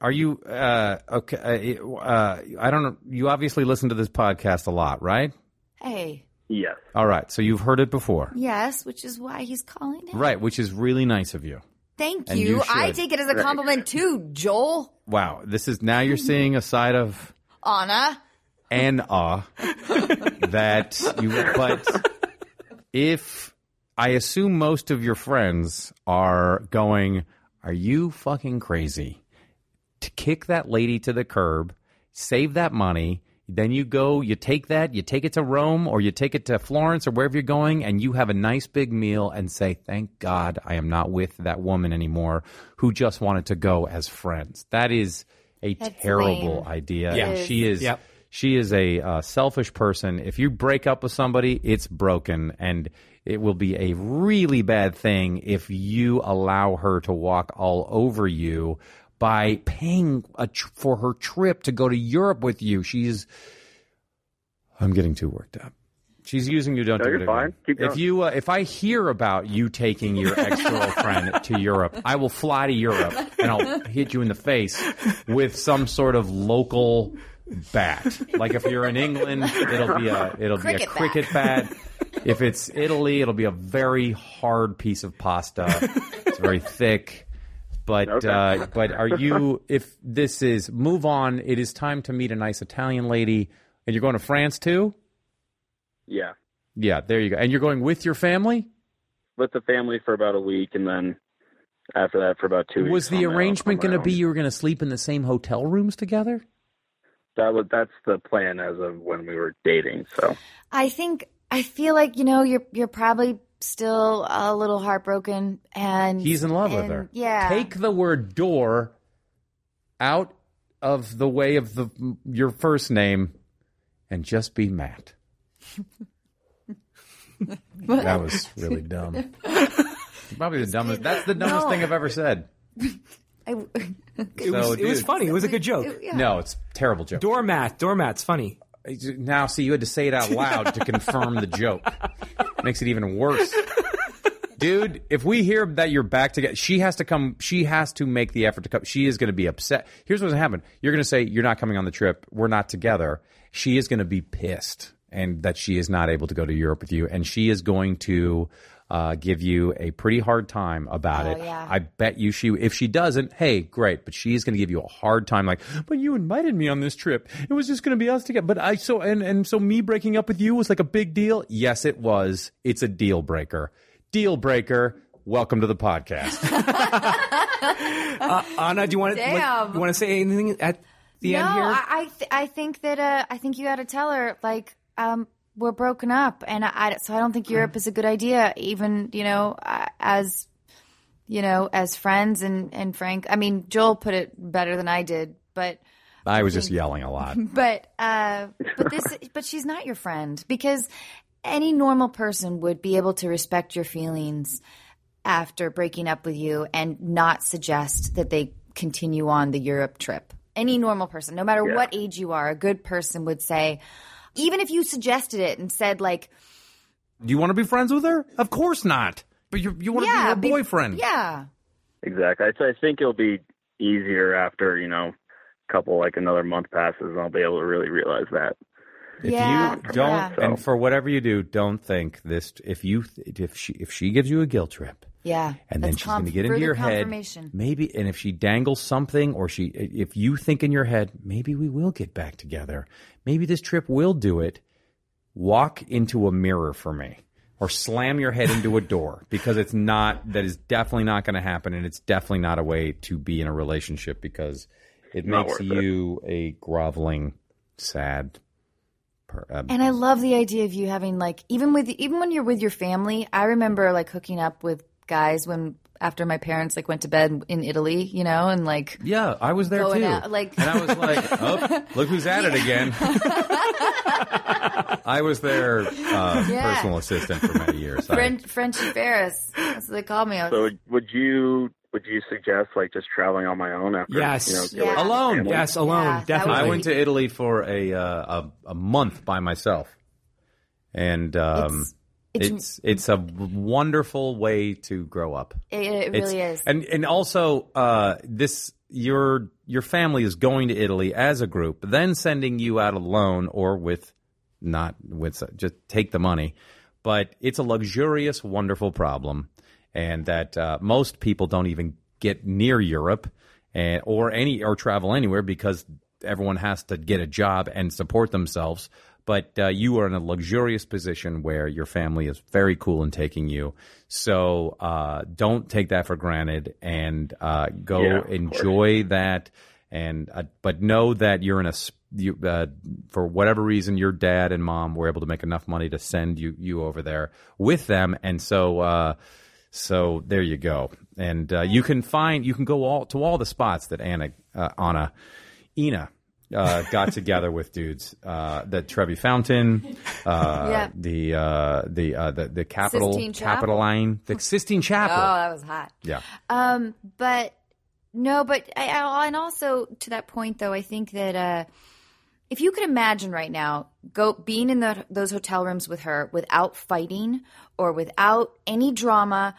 are you uh, okay? Uh, uh, I don't know. You obviously listen to this podcast a lot, right? Hey, Yes. All right, so you've heard it before, yes, which is why he's calling it. right? Which is really nice of you. Thank And you. you I take it as a compliment too, Joel. Wow, this is now you're seeing a side of Anna. and awe that you but if I assume most of your friends are going, are you fucking crazy to kick that lady to the curb, save that money, then you go, you take that, you take it to Rome or you take it to Florence or wherever you're going, and you have a nice big meal and say, Thank God I am not with that woman anymore who just wanted to go as friends. That is a That's terrible lame. idea. Yeah. And It she is. is Yep. she is a uh, selfish person. If you break up with somebody, it's broken, and it will be a really bad thing if you allow her to walk all over you by paying a tr- for her trip to go to Europe with you. She's. I'm getting too worked up. She's using you. Don't No, do you're it fine. again. Keep If you, uh, if I hear about you taking your ex girlfriend to Europe, I will fly to Europe and I'll hit you in the face with some sort of local bat. Like if you're in England, it'll be a it'll be a Cricket bat. cricket bat. If it's Italy, it'll be a very hard piece of pasta. It's very thick. But uh, but are you? If this is move on, it is time to meet a nice Italian lady, and you're going to France too. Yeah, Yeah, there you go. And you're going with your family. with the family for about a week, and then after that for about two weeks. Was the on my own- arrangement going to be you were going to sleep in the same hotel rooms together? That was that's the plan as of when we were dating. So I think I feel like you know you're you're probably still a little heartbroken and He's in love with her. Yeah. Take the word door out of the way of the your first name, and just be Matt. that was really dumb. Probably the dumbest. That's the dumbest No. thing I've ever said. I, It, So, was, it was funny. It was a good joke. No, it's a terrible joke. Doormat. Doormat's funny. Now, see, you had to say it out loud to confirm the joke. Makes it even worse. Dude, if we hear that you're back together, she has to come. She has to make the effort to come. She is going to be upset. Here's what's going to happen. You're going to say, You're not coming on the trip. We're not together. She is going to be pissed and that she is not able to go to Europe with you. And she is going to uh, give you a pretty hard time about Oh, it. yeah. I bet you she, if she doesn't, hey, great. But she's going to give you a hard time like, but you invited me on this trip. It was just going to be us together. But I, so, and, and so me breaking up with you was like a big deal. Yes, it was. It's a deal breaker. Deal breaker. Welcome to the podcast. Uh, Anna, do you want to Damn. you want to say anything at the no, end here? I I, th- I think that uh, I think you got to tell her like um we're broken up, and I, I so I don't think Europe is a good idea. Even you know uh, as you know as friends and and Frank. I mean Joel put it better than I did, but I was just yelling a lot. but uh but this but she's not your friend because any normal person would be able to respect your feelings after breaking up with you and not suggest that they continue on the Europe trip. Any normal person, no matter Yeah. what age you are, a good person would say even if you suggested it and said like Do you want to be friends with her? Of course not. But you, you want to yeah, be her boyfriend. yeah. exactly, I, I think it'll be easier after you know a couple like another month passes, and I'll be able to really realize that. If Yeah, you don't, yeah. and for whatever you do, don't think this. If you, if she, if she gives you a guilt trip, Yeah. and then That's she's going to get into your head, confirmation. maybe, and if she dangles something, or she, if you think in your head, maybe we will get back together. Maybe this trip will do it. Walk into a mirror for me, or slam your head into a door because it's not. That is definitely not going to happen, and it's definitely not a way to be in a relationship because it Not makes worth it. you a groveling, sad. Per, uh, And I love the idea of you having like even with even when you're with your family. I remember like hooking up with guys when after my parents like went to bed in Italy, you know, and like Yeah, I was there too. out, like and I was like, oh, look who's at it again. I was their uh, Yeah. personal assistant for many years. I- French Frenchy Faris. That's what they called me. I So would, would you would you suggest like just traveling on my own after Yes. you know, Yeah. Alone. family? yes, alone, Yeah, definitely. I went to Italy for a uh, a, a month by myself, and um, It's- it's, it's- it's a wonderful way to grow up. it, it It's- really is. And and also uh, this your your family is going to Italy as a group, then sending you out alone or with not with just take the money. But it's a luxurious, wonderful problem, and that uh, most people don't even get near Europe and or any or travel anywhere because everyone has to get a job and support themselves. But uh, you are in a luxurious position where your family is very cool in taking you. So uh, don't take that for granted and uh, go Yeah, enjoy that. And uh, but know that you're in a you, uh, for whatever reason your dad and mom were able to make enough money to send you you over there with them, and so. Uh, so there you go, and uh, you can find you can go all to all the spots that Anna, uh, Anna, Ina uh, got together with dudes. Uh, the Trevi Fountain, uh, Yeah. the uh, the, uh, the the Capitol Sistine Chapel. Capitoline, the Sistine Chapel. oh, that was hot. Yeah, Um, but No, but I, I, and also to that point though, I think that uh, if you could imagine right now, go being in the, those hotel rooms with her without fighting or without any drama,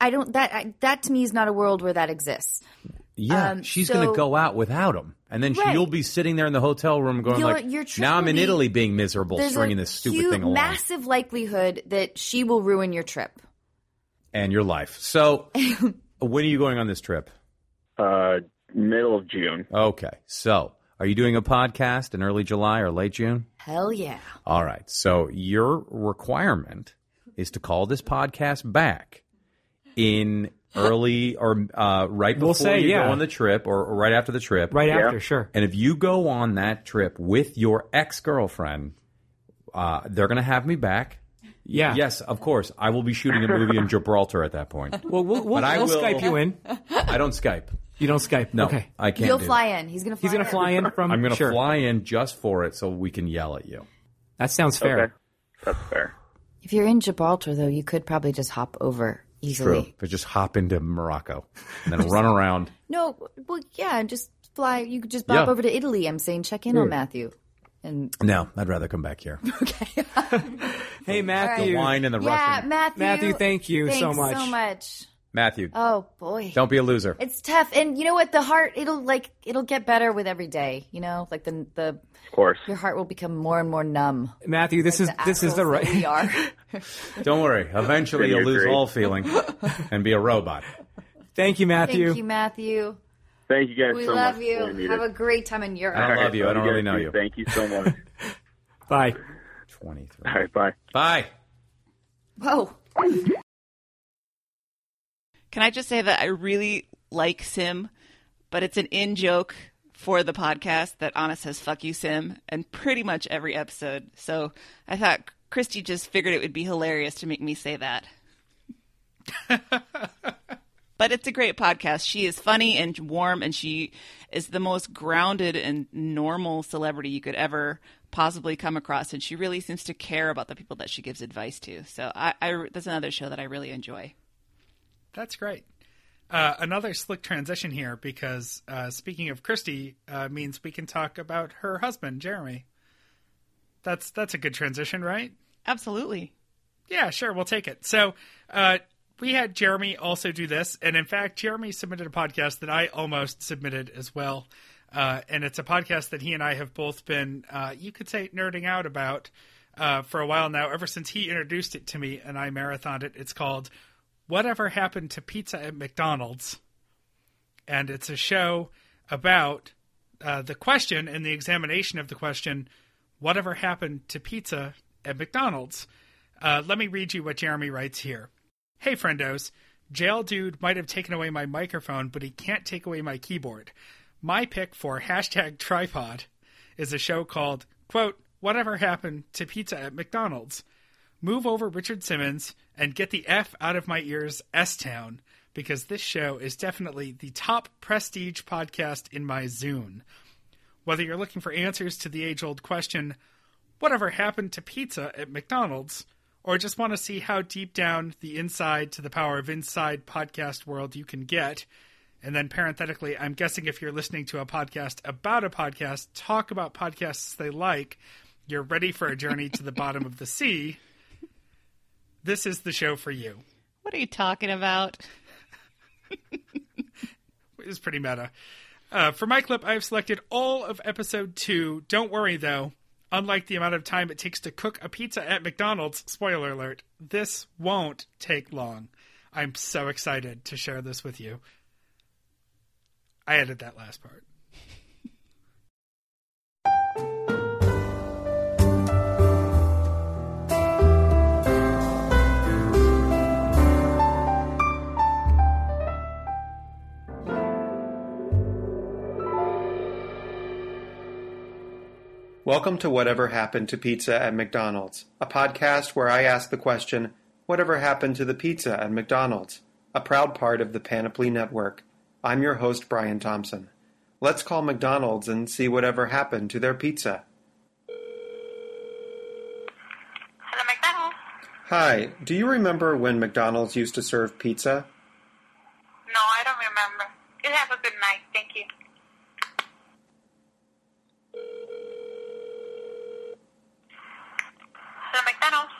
I don't that I, that to me is not a world where that exists. Yeah, Um, she's so- going to go out without him, and then Right. you'll be sitting there in the hotel room going You're- like, your trip "Now I'm in Italy, being miserable, stringing this stupid huge, thing along, massive likelihood that she will ruin your trip. and your life." So, when are you going on this trip? Uh, middle of June. Okay, so are you doing a podcast in early July or late June? Hell yeah. All right. So your requirement is to call this podcast back in early or uh, right before We'll say, you yeah. go on the trip or, or right after the trip. Right Yeah. after, sure. And if you go on that trip with your ex girlfriend, uh, they're going to have me back. Yeah. Yes, of course. I will be shooting a movie in Gibraltar at that point. Well, we'll, we'll, I we'll will- Skype you in. I don't Skype. You don't Skype. No, Okay. I can't. You'll fly that. in. He's gonna fly. He's gonna fly in from. I'm going to sure. fly in just for it, so we can yell at you. That sounds fair. Okay. That's fair. If you're in Gibraltar, though, you could probably just hop over easily. True. But just hop into Morocco and then run around. No, well, yeah, just fly. You could just bop Yeah. over to Italy. I'm saying check in Yeah. on Matthew. And No, I'd rather come back here. Okay. hey Matthew. The wine and the yeah, Russian. Matthew. Matthew, thank you so much. So much. Matthew, Oh boy. don't be a loser. It's tough, and you know what? The heart it'll like it'll get better with every day. You know, like the the Of course. your heart will become more and more numb. Matthew, this is this is the right. we are. Don't worry. Eventually, you'll lose great. all feeling and be a robot. Thank you, Matthew. Thank you, Matthew. Thank you guys We so love much. you. Really Have it. a great time in Europe. I don't love you. I don't guys really know you. Thank you so much. Bye. 23. All right, bye. Bye. Whoa. Can I just say that I really like Sim, but it's an in joke for the podcast that Anna says "fuck you, Sim" and pretty much every episode. So I thought Christy just figured it would be hilarious to make me say that. but it's a great podcast. She is funny and warm, and she is the most grounded and normal celebrity you could ever possibly come across. And she really seems to care about the people that she gives advice to. So I, I that's another show that I really enjoy. That's great. Uh, another slick transition here because uh, speaking of Christy uh, means we can talk about her husband, Jeremy. That's that's a good transition, right? Absolutely. Yeah, sure, we'll take it. So, uh, we had Jeremy also do this, and in fact, Jeremy submitted a podcast that I almost submitted as well. Uh, and it's a podcast that he and I have both been, uh, you could say, nerding out about uh, for a while now, ever since he introduced it to me and I marathoned it. It's called Whatever Happened to Pizza at McDonald's. And it's a show about uh, the question and the examination of the question whatever happened to pizza at McDonald's? Uh, let me read you what Jeremy writes here. Hey, friendos. Jail dude might have taken away my microphone, but he can't take away my keyboard. My pick for hashtag Trypod is a show called, quote, Whatever Happened to Pizza at McDonald's. Move over Richard Simmons and get the F out of my ears, S Town, because this show is definitely the top prestige podcast in my Zune. Whether you're looking for answers to the age old question, whatever happened to pizza at McDonald's, or just want to see how deep down the inside to the power of inside podcast world you can get. And then parenthetically, I'm guessing if you're listening to a podcast about a podcast, talk about podcasts they like, you're ready for a journey to the bottom of the sea. This is the show for you. What are you talking about? It's pretty meta. Uh, for my clip, I've selected all of episode two. Don't worry, though. Unlike the amount of time it takes to cook a pizza at McDonald's, spoiler alert, this won't take long. I'm so excited to share this with you. I added that last part. Welcome to Whatever Happened to Pizza at McDonald's, a podcast where I ask the question, Whatever happened to the pizza at McDonald's? A proud part of the Panoply Network. I'm your host, Brian Thompson. Let's call McDonald's and see whatever happened to their pizza. Hello, McDonald's. Hi, do you remember when McDonald's used to serve pizza? No, I don't remember. You have a good night. Thank you. So McDonald's.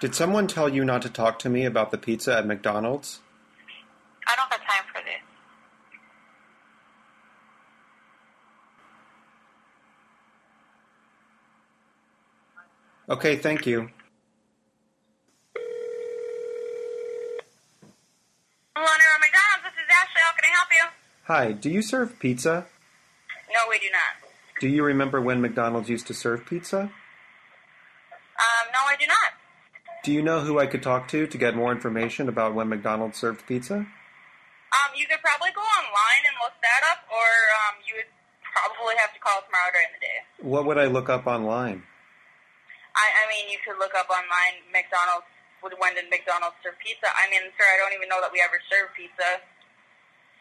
Did someone tell you not to talk to me about the pizza at McDonald's? I don't have time for this. Okay, thank you. Leonard McDonald's, this is Ashley. How can I help you? Hi, do you serve pizza? No, we do not. Do you remember when McDonald's used to serve pizza? Um, no, I do not. Do you know who I could talk to to get more information about when McDonald's served pizza? Um, you could probably go online and look that up, or um, you would probably have to call tomorrow during the day. What would I look up online? I, I mean, you could look up online McDonald's. When did McDonald's serve pizza? I mean, sir, I don't even know that we ever served pizza.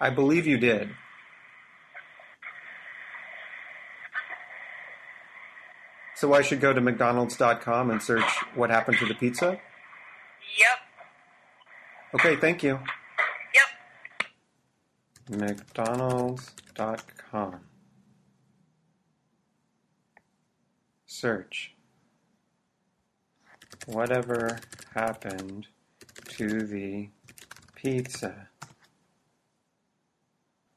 I believe you did. So I should go to McDonald's.com and search what happened to the pizza? Yep. Okay, thank you. Yep. McDonald's.com. Search. Whatever happened to the pizza?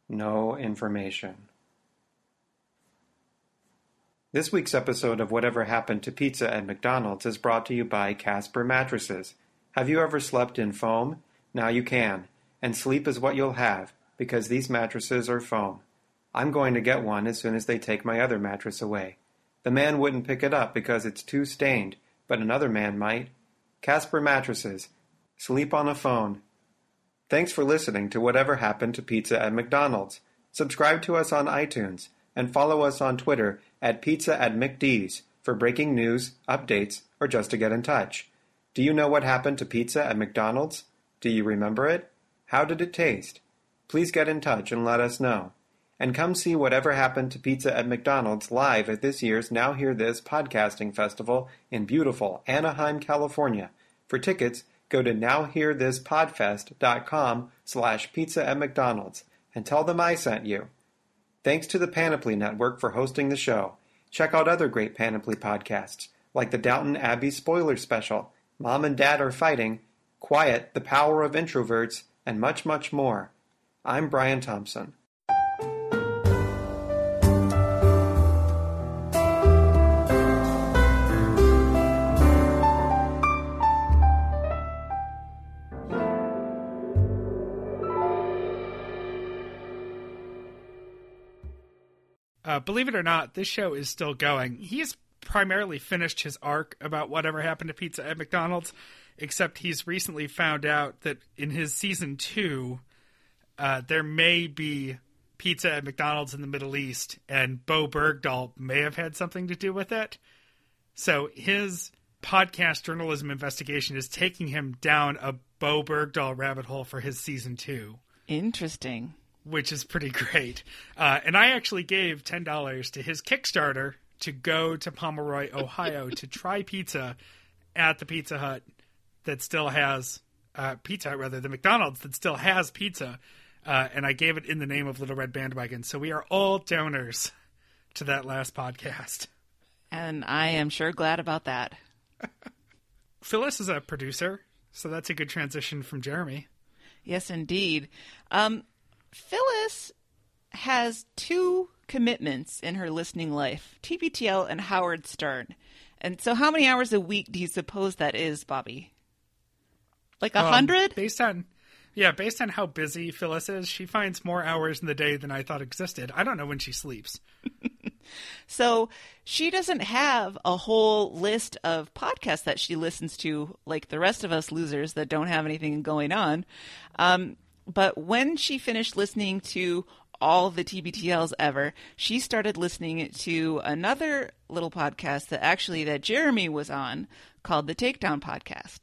No information. This week's episode of Whatever Happened to Pizza at McDonald's is brought to you by Casper Mattresses. Have you ever slept in foam? Now you can. And sleep is what you'll have, because these mattresses are foam. I'm going to get one as soon as they take my other mattress away. The man wouldn't pick it up because it's too stained, but another man might. Casper Mattresses. Sleep on a phone. Thanks for listening to Whatever Happened to Pizza at McDonald's. Subscribe to us on iTunes and follow us on Twitter at Pizza at McD's for breaking news, updates, or just to get in touch. Do you know what happened to pizza at McDonald's? Do you remember it? How did it taste? Please get in touch and let us know. And come see whatever happened to pizza at McDonald's live at this year's Now Hear This podcasting festival in beautiful Anaheim, California. For tickets, go to nowhearthispodfest.com slash pizza at McDonald's and tell them I sent you. Thanks to the Panoply Network for hosting the show. Check out other great Panoply podcasts, like the Downton Abbey Spoiler Special, Mom and Dad Are Fighting, Quiet, The Power of Introverts, and much, much more. I'm Brian Thompson. Uh, believe it or not, this show is still going. He's primarily finished his arc about whatever happened to pizza at McDonald's, except he's recently found out that in his season two, uh, there may be pizza at McDonald's in the Middle East, and Bo Bergdahl may have had something to do with it. So his podcast journalism investigation is taking him down a Bo Bergdahl rabbit hole for his season two. Interesting. Which is pretty great. Uh, and I actually gave $10 to his Kickstarter to go to Pomeroy, Ohio to try pizza at the Pizza Hut that still has uh, Pizza Hut, rather, the McDonald's that still has pizza. Uh, and I gave it in the name of Little Red Bandwagon. So we are all donors to that last podcast. And I am sure glad about that. Phyllis is a producer, so that's a good transition from Jeremy. Yes, indeed. Um, Phyllis has two commitments in her listening life TBTL and Howard Stern. And so, how many hours a week do you suppose that is, Bobby? Like a Um, hundred? based on, yeah, based on how busy Phyllis is, she finds more hours in the day than I thought existed. I don't know when she sleeps. So she doesn't have a whole list of podcasts that she listens to, like the rest of us losers that don't have anything going on. Um, but when she finished listening to all the TBTLs ever, she started listening to another little podcast that actually that Jeremy was on called the Takedown Podcast.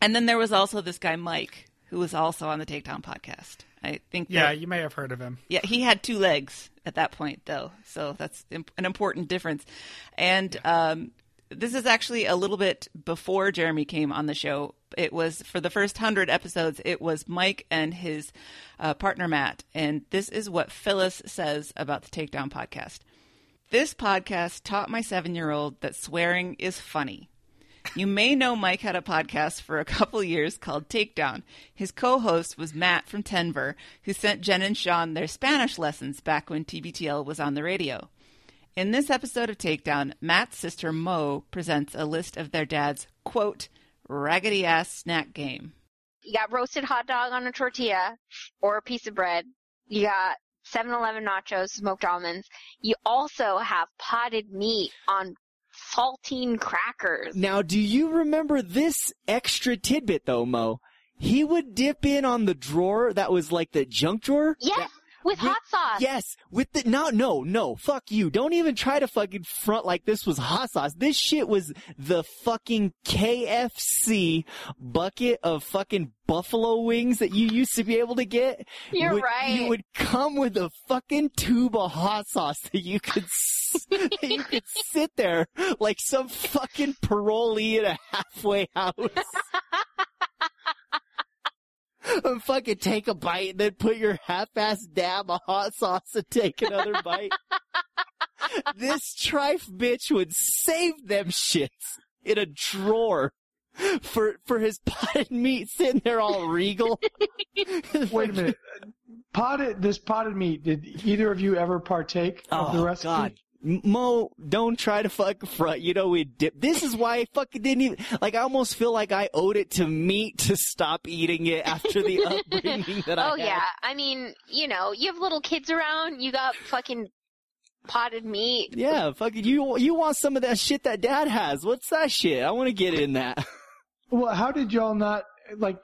And then there was also this guy Mike who was also on the Takedown Podcast. I think. Yeah, that- you may have heard of him. yeah, he had two legs at that point, though, so that's imp- an important difference. And um, this is actually a little bit before Jeremy came on the show. It was for the first hundred episodes. It was Mike and his uh, partner Matt, and this is what Phyllis says about the Takedown podcast. This podcast taught my seven-year-old that swearing is funny. You may know Mike had a podcast for a couple years called Takedown. His co-host was Matt from Denver, who sent Jen and Sean their Spanish lessons back when TBTL was on the radio. In this episode of Takedown, Matt's sister Mo presents a list of their dad's quote raggedy ass snack game. You got roasted hot dog on a tortilla or a piece of bread. You got 7-Eleven nachos, smoked almonds. You also have potted meat on saltine crackers. Now, do you remember this extra tidbit though, Mo? He would dip in on the drawer that was like the junk drawer. Yes, with hot sauce. Yes, with the no, no, no. Fuck you. Don't even try to fucking front like this was hot sauce. This shit was the fucking KFC bucket of fucking buffalo wings that you used to be able to get. You're Would- right. You would come with a fucking tube of hot sauce that you could. that you could sit there like some fucking parolee in a halfway house. and fucking take a bite and then put your half-ass dab of hot sauce and take another bite. this trife bitch would save them shits in a drawer for for his potted meat sitting there all regal. Wait a minute. Potted this potted meat. Did either of you ever partake of oh, the Oh recipe? God. M- Mo, don't try to fucking front. You know we dip. This is why I fucking didn't even like. I almost feel like I owed it to meat to stop eating it after the upbringing that I oh yeah, I mean, you know, you have little kids around. You got fucking potted meat. Yeah, fucking you. You want some of that shit that Dad has? What's that shit? I want to get in that. Well, how did y'all not like?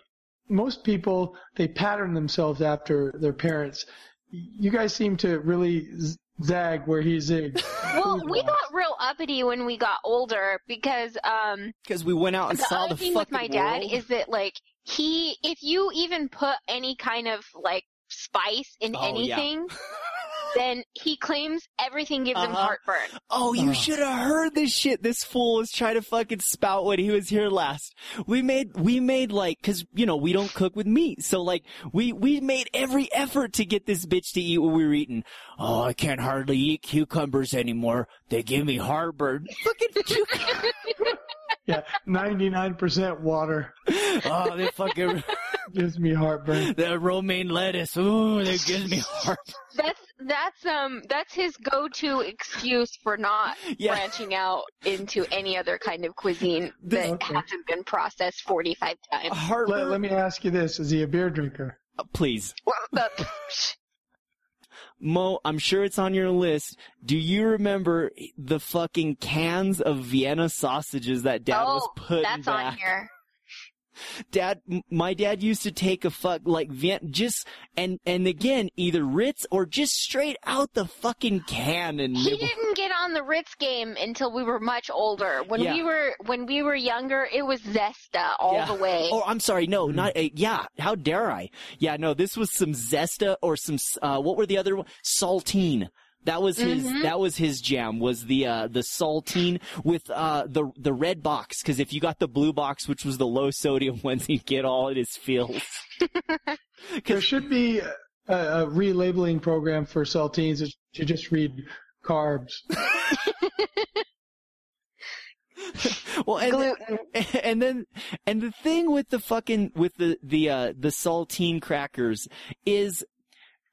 Most people they pattern themselves after their parents. You guys seem to really z- zag where he zigs. Well, we got real uppity when we got older because um Because we went out and the saw other the thing fucking with my dad world. is that like he if you even put any kind of like spice in Oh, yeah. anything then he claims everything gives him Uh-huh. heartburn. Oh, you should have heard this shit. This fool was trying to fucking spout when he was here last. We made, we made like, cause, you know, we don't cook with meat. So like, we, we made every effort to get this bitch to eat what we were eating. Oh, I can't hardly eat cucumbers anymore. They give me heartburn. Fucking cucumbers. Yeah, ninety nine percent water. Oh, they fucking gives me heartburn. The romaine lettuce. Ooh, that gives me heartburn. That's that's um that's his go-to excuse for not Yeah. branching out into any other kind of cuisine that hasn't been processed 45 times. Let, let me ask you this: Is he a beer drinker? Please. Well, the- Mo, I'm sure it's on your list. Do you remember the fucking cans of Vienna sausages that Dad was oh, putting that's back? on here. Dad, my dad used to take a fuck like Vien just and and again either Ritz or just straight out the fucking can and He didn't get on the Ritz game until we were much older. When Yeah. we were when we were younger, it was Zesta all Yeah. the way. Oh, I'm sorry. No, not uh, yeah. How dare I? Yeah, no. This was some Zesta or some. Uh, what were the other one? Saltine. That was his. Mhm. That was his jam. Was the uh, the saltine with uh, the the red box? Because if you got the blue box, which was the low sodium ones, you get all in his feels. There should be a, a relabeling program for saltines that you just read carbs. well, and, and then and the thing with the fucking with the the uh, the saltine crackers is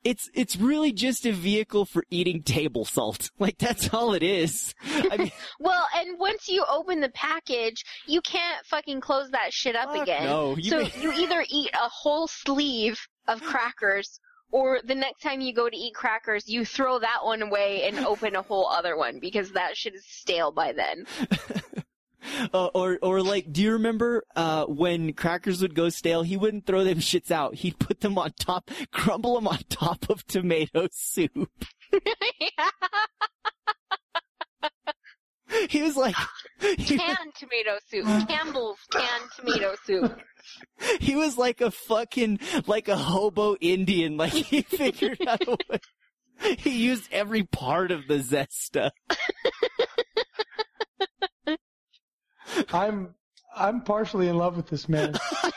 it's it's really just a vehicle for eating table salt. Like that's all it is. I mean, Well, and once you open the package, you can't fucking close that shit up again. no, you so may- you either eat a whole sleeve of crackers, or the next time you go to eat crackers, you throw that one away and open a whole other one because that shit is stale by then. uh, or or like, do you remember uh, when crackers would go stale? He wouldn't throw them shits out. He'd put them on top, crumble them on top of tomato soup. He was like, he, Canned tomato soup. Campbell's canned tomato soup. he was like a fucking like a hobo Indian. Like he figured out a way. He used every part of the zesta. I'm I'm partially in love with this man.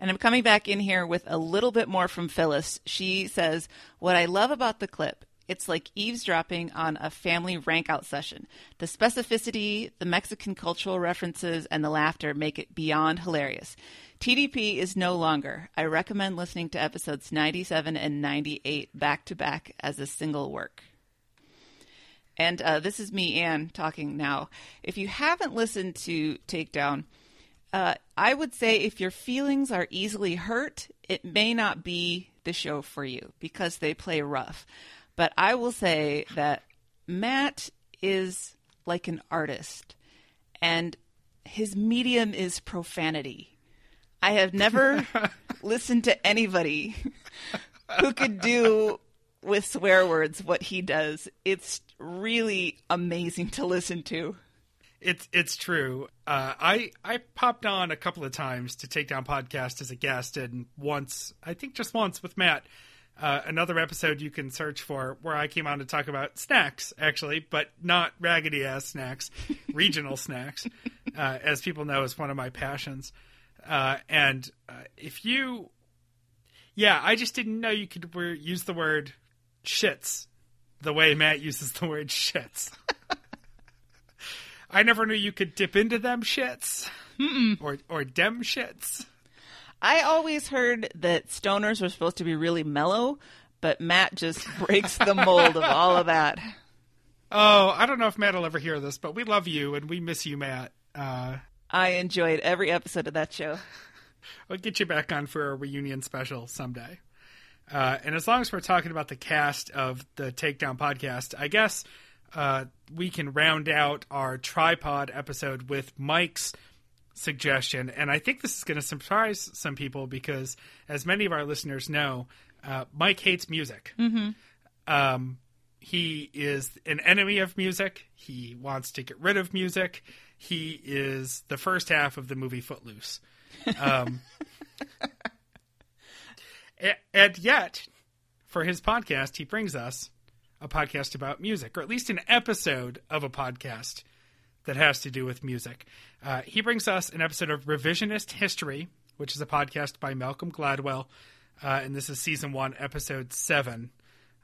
And I'm coming back in here with a little bit more from Phyllis. She says, What I love about the clip, it's like eavesdropping on a family rank out session. The specificity, the Mexican cultural references, and the laughter make it beyond hilarious. TDP is no longer. I recommend listening to episodes 97 and 98 back to back as a single work. And uh, this is me, Anne, talking now. If you haven't listened to Takedown, uh, I would say if your feelings are easily hurt, it may not be the show for you because they play rough. But I will say that Matt is like an artist, and his medium is profanity. I have never listened to anybody who could do with swear words what he does. It's really amazing to listen to. It's it's true. Uh, I I popped on a couple of times to Takedown podcast as a guest, and once I think just once with Matt. Uh, another episode you can search for where I came on to talk about snacks, actually, but not raggedy ass snacks, regional snacks, uh, as people know is one of my passions. Uh, and uh, if you, yeah, I just didn't know you could use the word shits the way Matt uses the word shits. I never knew you could dip into them shits Mm-mm. or or dem shits. I always heard that stoners were supposed to be really mellow, but Matt just breaks the mold of all of that. Oh, I don't know if Matt will ever hear this, but we love you and we miss you, Matt. Uh, I enjoyed every episode of that show. We'll get you back on for a reunion special someday. Uh, and as long as we're talking about the cast of the Takedown podcast, I guess uh, we can round out our Trypod episode with Mike's suggestion. And I think this is going to surprise some people because, as many of our listeners know, uh, Mike hates music. Mm-hmm. Um, he is an enemy of music. He wants to get rid of music. He is the first half of the movie Footloose. Um, and yet, for his podcast, he brings us a podcast about music, or at least an episode of a podcast that has to do with music. Uh, he brings us an episode of Revisionist History, which is a podcast by Malcolm Gladwell, uh, and this is season one, episode seven.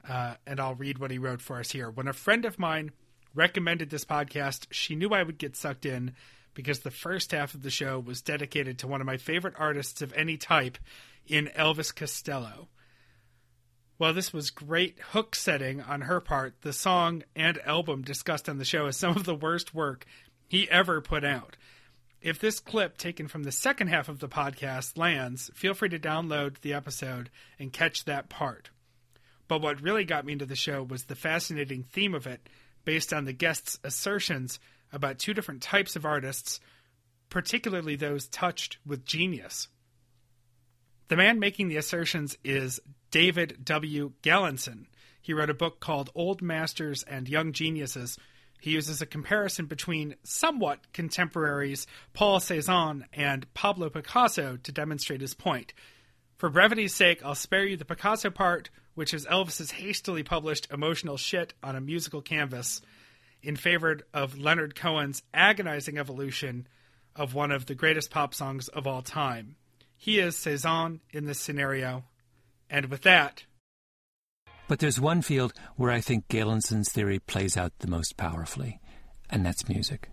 Uh, and I'll read what he wrote for us here. When a friend of mine recommended this podcast, she knew I would get sucked in because the first half of the show was dedicated to one of my favorite artists of any type in Elvis Costello. While this was great hook setting on her part, the song and album discussed on the show is some of the worst work he ever put out. If this clip taken from the second half of the podcast lands, feel free to download the episode and catch that part. But what really got me into the show was the fascinating theme of it, based on the guests' assertions about two different types of artists, particularly those touched with genius. The man making the assertions is David W. Galenson. He wrote a book called Old Masters and Young Geniuses. He uses a comparison between somewhat contemporaries Paul Cézanne and Pablo Picasso to demonstrate his point. For brevity's sake, I'll spare you the Picasso part, which is Elvis's hastily published emotional shit on a musical canvas, in favor of Leonard Cohen's agonizing evolution of one of the greatest pop songs of all time. He is Cezanne in this scenario. And with that. But there's one field where I think Galenson's theory plays out the most powerfully, and that's music.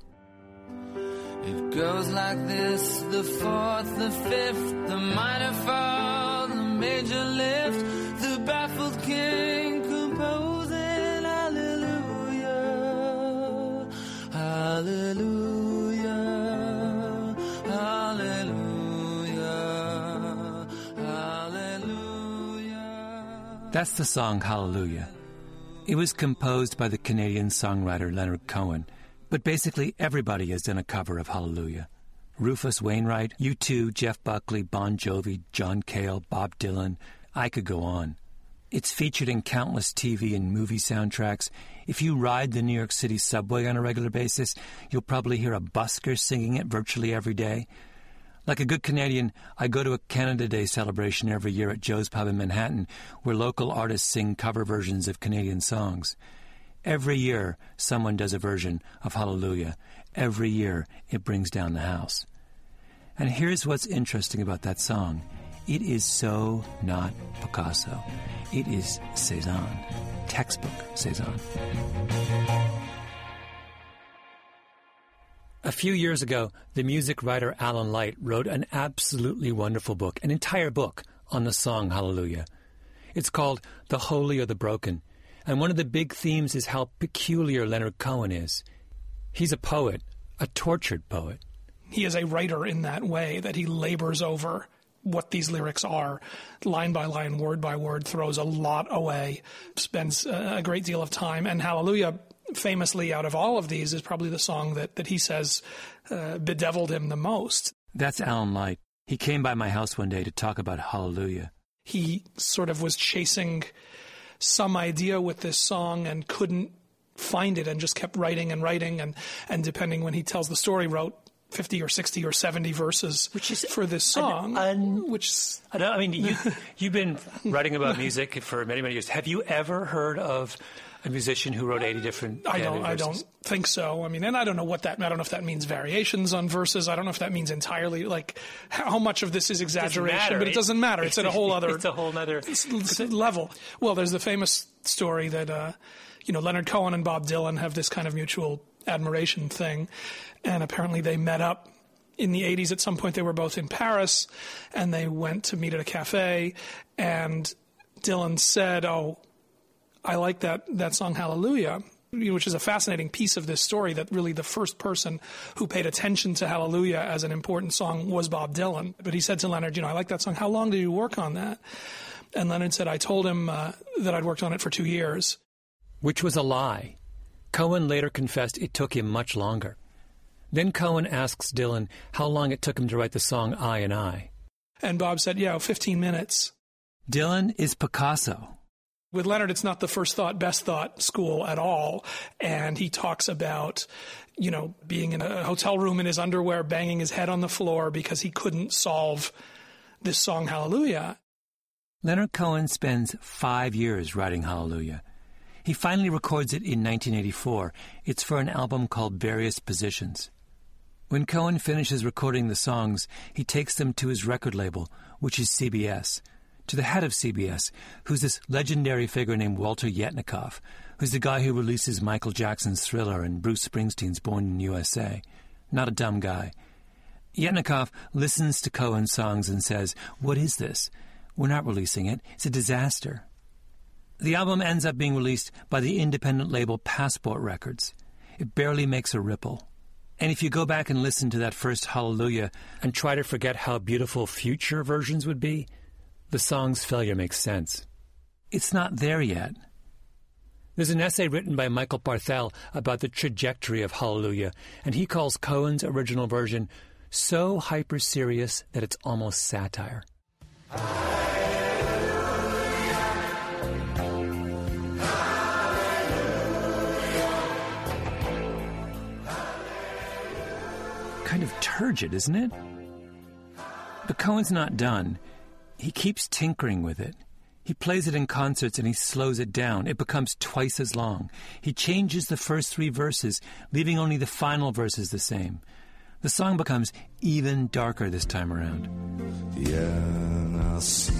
It goes like this the fourth, the fifth, the minor fall, the major lift, the baffled king composing Hallelujah, Hallelujah, That's the song Hallelujah. It was composed by the Canadian songwriter Leonard Cohen, but basically everybody has done a cover of Hallelujah. Rufus Wainwright, U2, Jeff Buckley, Bon Jovi, John Cale, Bob Dylan. I could go on. It's featured in countless TV and movie soundtracks. If you ride the New York City subway on a regular basis, you'll probably hear a busker singing it virtually every day. Like a good Canadian, I go to a Canada Day celebration every year at Joe's Pub in Manhattan, where local artists sing cover versions of Canadian songs. Every year, someone does a version of Hallelujah, every year it brings down the house. And here's what's interesting about that song it is so not Picasso, it is Cezanne, textbook Cezanne. A few years ago, the music writer Alan Light wrote an absolutely wonderful book, an entire book on the song Hallelujah. It's called The Holy or the Broken, and one of the big themes is how peculiar Leonard Cohen is. He's a poet, a tortured poet. He is a writer in that way that he labors over what these lyrics are, line by line, word by word, throws a lot away, spends a great deal of time. And Hallelujah, famously out of all of these, is probably the song that, that he says uh, bedeviled him the most. That's Alan Light. He came by my house one day to talk about Hallelujah. He sort of was chasing some idea with this song and couldn't find it and just kept writing and writing and, and depending when he tells the story, wrote 50 or 60 or 70 verses which is for this song. which is, I, know, I mean, you, you've been writing about music for many, many years. Have you ever heard of a musician who wrote 80 different I don't, I don't think so. I mean, and I don't know what that, I don't know if that means variations on verses. I don't know if that means entirely, like, how much of this is exaggeration, matter. but it doesn't matter. It's at a whole other It's a whole other level. Well, there's the famous story that, uh, you know, Leonard Cohen and Bob Dylan have this kind of mutual admiration thing. And apparently they met up in the 80s. At some point, they were both in Paris and they went to meet at a cafe. And Dylan said, Oh, I like that, that song Hallelujah, which is a fascinating piece of this story that really the first person who paid attention to Hallelujah as an important song was Bob Dylan. But he said to Leonard, You know, I like that song. How long did you work on that? And Leonard said, I told him uh, that I'd worked on it for two years. Which was a lie. Cohen later confessed it took him much longer. Then Cohen asks Dylan how long it took him to write the song I and I. And Bob said, Yeah, 15 minutes. Dylan is Picasso. With Leonard, it's not the first thought, best thought school at all. And he talks about, you know, being in a hotel room in his underwear, banging his head on the floor because he couldn't solve this song, Hallelujah. Leonard Cohen spends five years writing Hallelujah. He finally records it in 1984. It's for an album called Various Positions. When Cohen finishes recording the songs, he takes them to his record label, which is CBS, to the head of CBS, who's this legendary figure named Walter Yetnikoff, who's the guy who releases Michael Jackson's Thriller and Bruce Springsteen's Born in USA. Not a dumb guy. Yetnikoff listens to Cohen's songs and says, What is this? We're not releasing it. It's a disaster. The album ends up being released by the independent label Passport Records. It barely makes a ripple. And if you go back and listen to that first Hallelujah and try to forget how beautiful future versions would be, the song's failure makes sense. It's not there yet. There's an essay written by Michael Barthel about the trajectory of Hallelujah, and he calls Cohen's original version so hyper serious that it's almost satire. Kind of turgid, isn't it? But Cohen's not done. He keeps tinkering with it. He plays it in concerts and he slows it down. It becomes twice as long. He changes the first three verses, leaving only the final verses the same. The song becomes even darker this time around. Yeah, I'll see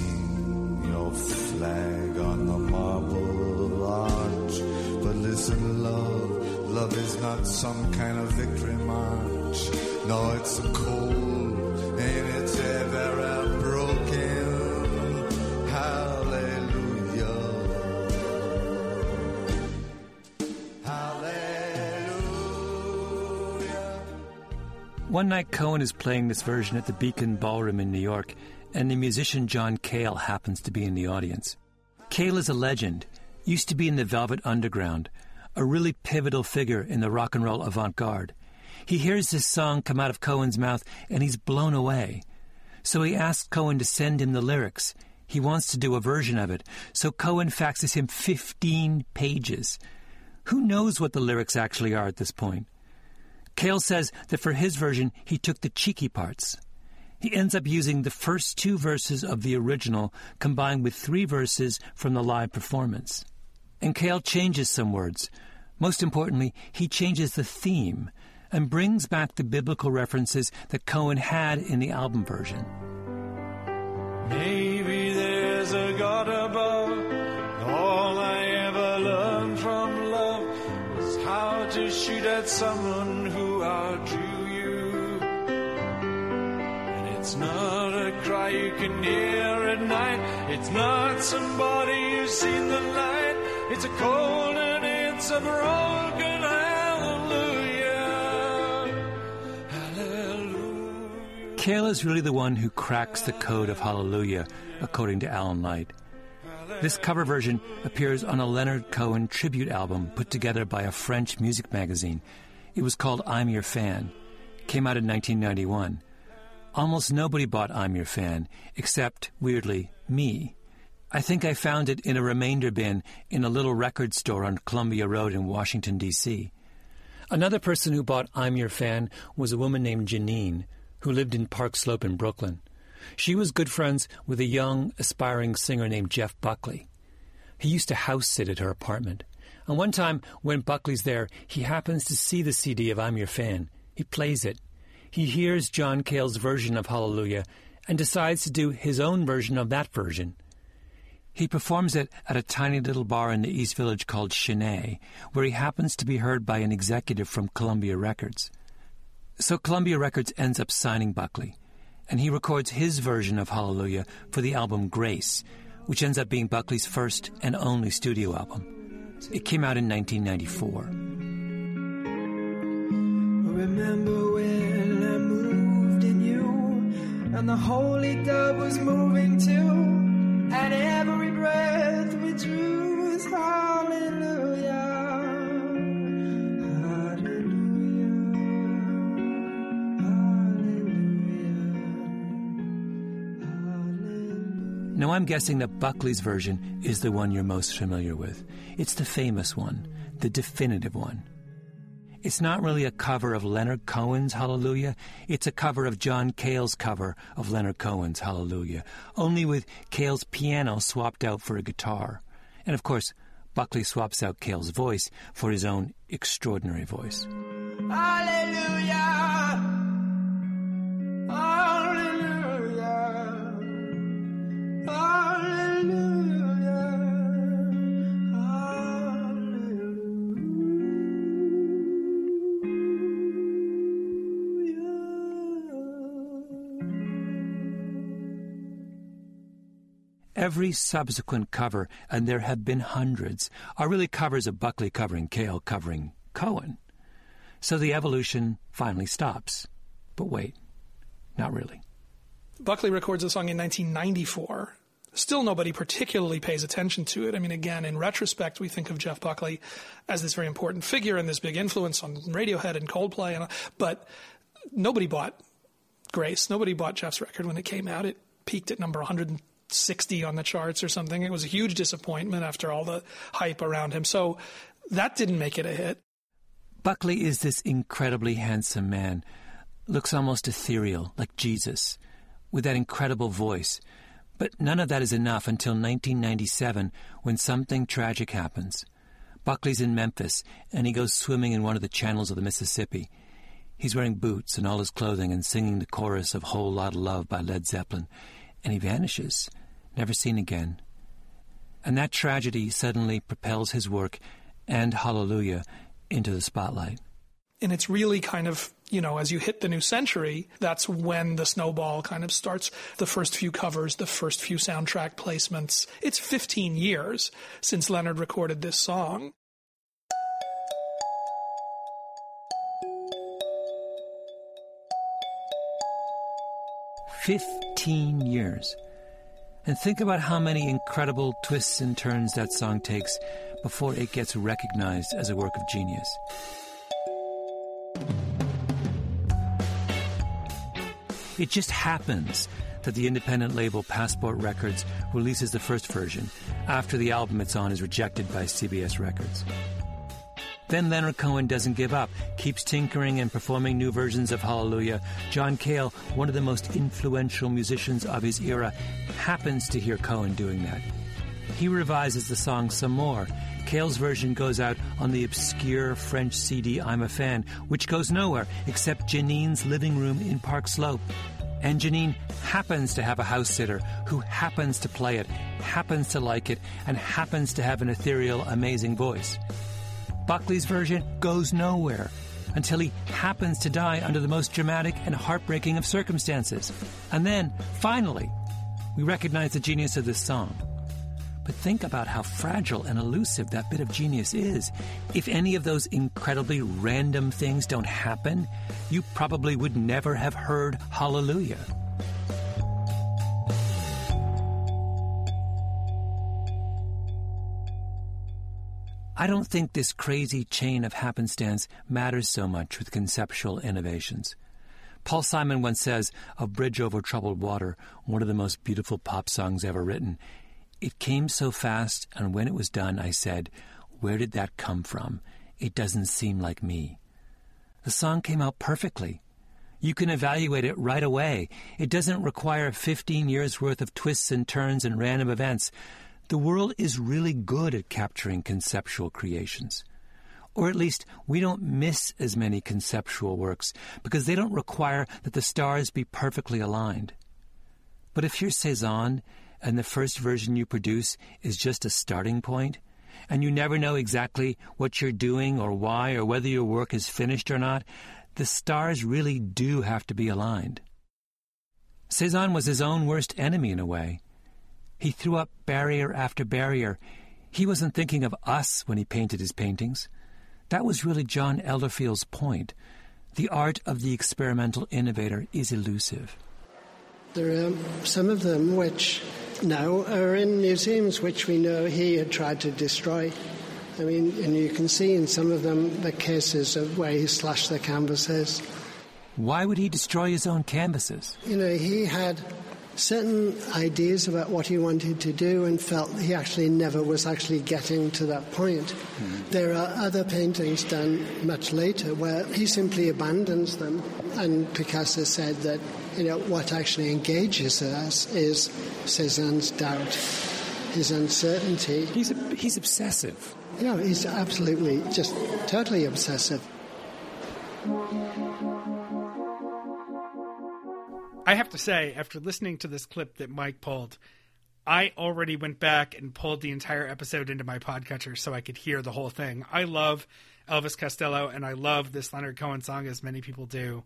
your flag on the marble arch. But listen, love, love is not some kind of victory march. No, it's a cold and it's ever One night, Cohen is playing this version at the Beacon Ballroom in New York, and the musician John Cale happens to be in the audience. Cale is a legend, used to be in the Velvet Underground, a really pivotal figure in the rock and roll avant garde. He hears this song come out of Cohen's mouth and he's blown away. So he asks Cohen to send him the lyrics. He wants to do a version of it, so Cohen faxes him 15 pages. Who knows what the lyrics actually are at this point? Cale says that for his version, he took the cheeky parts. He ends up using the first two verses of the original combined with three verses from the live performance. And Cale changes some words. Most importantly, he changes the theme. and brings back the biblical references that Cohen had in the album version. Maybe there's a God above. All I ever learned from love was how to shoot at someone who outdrew you. And it's not a cry you can hear at night. It's not somebody who's seen the light. It's a cold and it's a broken hallelujah. Cale is really the one who cracks the code of Hallelujah, according to Alan Light. This cover version appears on a Leonard Cohen tribute album put together by a French music magazine. It was called I'm Your Fan. Came out in 1991. Almost nobody bought I'm Your Fan, except, weirdly, me. I think I found it in a remainder bin in a little record store on Columbia Road in Washington, D.C. Another person who bought I'm Your Fan was a woman named Janine, who lived in Park Slope in Brooklyn. She was good friends with a young, aspiring singer named Jeff Buckley. He used to house sit at her apartment. And one time, when Buckley's there, he happens to see the CD of I'm Your Fan. He plays it. He hears John Cale's version of Hallelujah and decides to do his own version of that version. He performs it at a tiny little bar in the East Village called Sin-é, where he happens to be heard by an executive from Columbia Records. So Columbia Records ends up signing Buckley, and he records his version of Hallelujah for the album Grace, which ends up being Buckley's first and only studio album. It came out in 1994. Remember when I moved in you, and the holy dove was moving too. And every breath we drew was hallelujah. Now, I'm guessing that Buckley's version is the one you're most familiar with. It's the famous one, the definitive one. It's not really a cover of Leonard Cohen's Hallelujah. It's a cover of John Cale's cover of Leonard Cohen's Hallelujah, only with Cale's piano swapped out for a guitar. And of course, Buckley swaps out Cale's voice for his own extraordinary voice. Hallelujah. Every subsequent cover, and there have been hundreds, are really covers of Buckley covering Cale covering Cohen. So the evolution finally stops. But wait, not really. Buckley records the song in 1994. Still, nobody particularly pays attention to it. I mean, again, in retrospect, we think of Jeff Buckley as this very important figure and this big influence on Radiohead and Coldplay, and, but nobody bought Grace. Nobody bought Jeff's record when it came out. It peaked at number 160 on the charts or something. It was a huge disappointment after all the hype around him. So that didn't make it a hit. Buckley is this incredibly handsome man, looks almost ethereal, like Jesus, with that incredible voice. But none of that is enough until 1997 when something tragic happens. Buckley's in Memphis and he goes swimming in one of the channels of the Mississippi. He's wearing boots and all his clothing and singing the chorus of Whole Lotta Love by Led Zeppelin, and he vanishes, never seen again. And that tragedy suddenly propels his work and Hallelujah into the spotlight. And it's really kind of, you know, as you hit the new century, that's when the snowball kind of starts. The first few covers, the first few soundtrack placements. It's 15 years since Leonard recorded this song. Fifteen years. And think about how many incredible twists and turns that song takes before it gets recognized as a work of genius. It just happens that the independent label Passport Records releases the first version after the album it's on is rejected by CBS Records. Then Leonard Cohen doesn't give up, keeps tinkering and performing new versions of Hallelujah. John Cale, one of the most influential musicians of his era, happens to hear Cohen doing that. He revises the song some more. Cale's version goes out on the obscure French CD I'm a Fan, which goes nowhere except Janine's living room in Park Slope. And Janine happens to have a house sitter who happens to play it, happens to like it, and happens to have an ethereal, amazing voice. Buckley's version goes nowhere until he happens to die under the most dramatic and heartbreaking of circumstances. And then, finally, we recognize the genius of this song. But think about how fragile and elusive that bit of genius is. If any of those incredibly random things don't happen, you probably would never have heard Hallelujah. I don't think this crazy chain of happenstance matters so much with conceptual innovations. Paul Simon once says of Bridge Over Troubled Water, one of the most beautiful pop songs ever written, it came so fast, and when it was done, I said, Where did that come from? It doesn't seem like me. The song came out perfectly. You can evaluate it right away. It doesn't require 15 years' worth of twists and turns and random events. The world is really good at capturing conceptual creations. Or at least we don't miss as many conceptual works because they don't require that the stars be perfectly aligned. But if you're Cezanne and the first version you produce is just a starting point, and you never know exactly what you're doing or why or whether your work is finished or not, the stars really do have to be aligned. Cezanne was his own worst enemy in a way. He threw up barrier after barrier. He wasn't thinking of us when he painted his paintings. That was really John Elderfield's point. The art of the experimental innovator is elusive. There are some of them which now are in museums which we know he had tried to destroy. I mean, and you can see in some of them the cases of where he slashed the canvases. Why would he destroy his own canvases? You know, he had certain ideas about what he wanted to do and felt he actually never was actually getting to that point. Hmm. There are other paintings done much later where he simply abandons them. And Picasso said that, you know, what actually engages us is Cezanne's doubt, his uncertainty. He's, he's obsessive. Yeah, he's absolutely just totally obsessive. I have to say, after listening to this clip that Mike pulled, I already went back and pulled the entire episode into my podcatcher so I could hear the whole thing. I love Elvis Costello and I love this Leonard Cohen song, as many people do.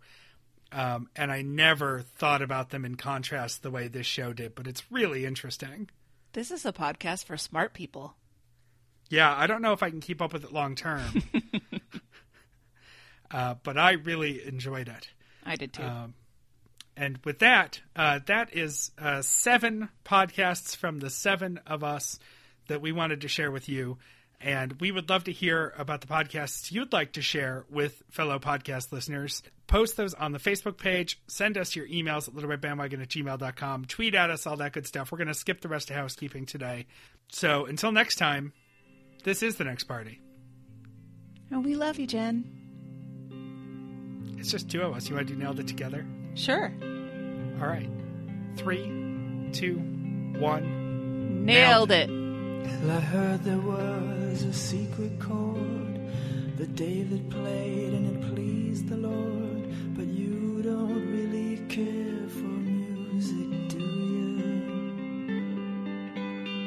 Um, and I never thought about them in contrast the way this show did, but it's really interesting. This is a podcast for smart people. Yeah, I don't know if I can keep up with it long term, uh, but I really enjoyed it. I did too. Um, and with that, uh, that is uh, seven podcasts from the seven of us that we wanted to share with you. And we would love to hear about the podcasts you'd like to share with fellow podcast listeners. Post those on the Facebook page. Send us your emails at littlebitbandwagon at gmail.com. Tweet at us, all that good stuff. We're going to skip the rest of housekeeping today. So until next time, this is the next party. Oh, we love you, Jen. It's just two of us. You want to do nailed it together? Sure. All right. Three, two, one. Nailed it. Well, I heard there was a secret chord that David played and it pleased the Lord. But you don't really care for music, do you?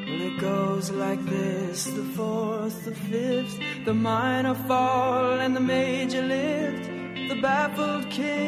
Well, it goes like this the fourth, the fifth, the minor fall, and the major lift. The baffled king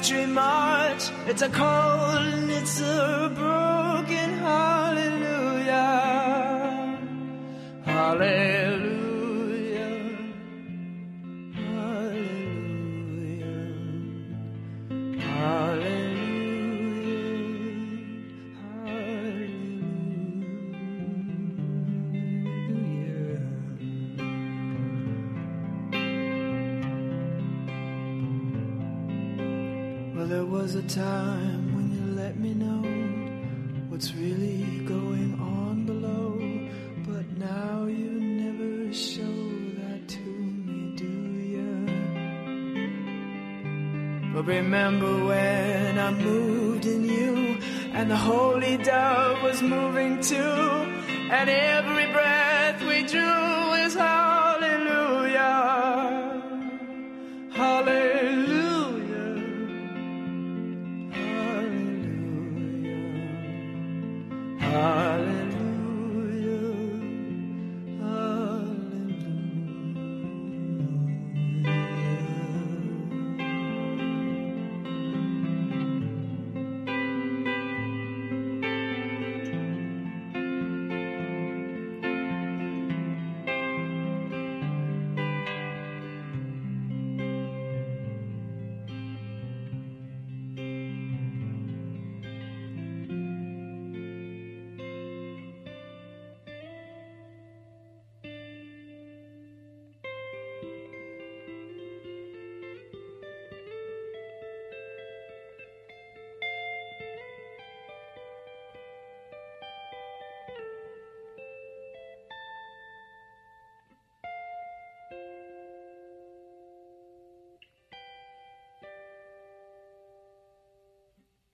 victory march. It's a cold and it's a broken hallelujah. Hallelujah.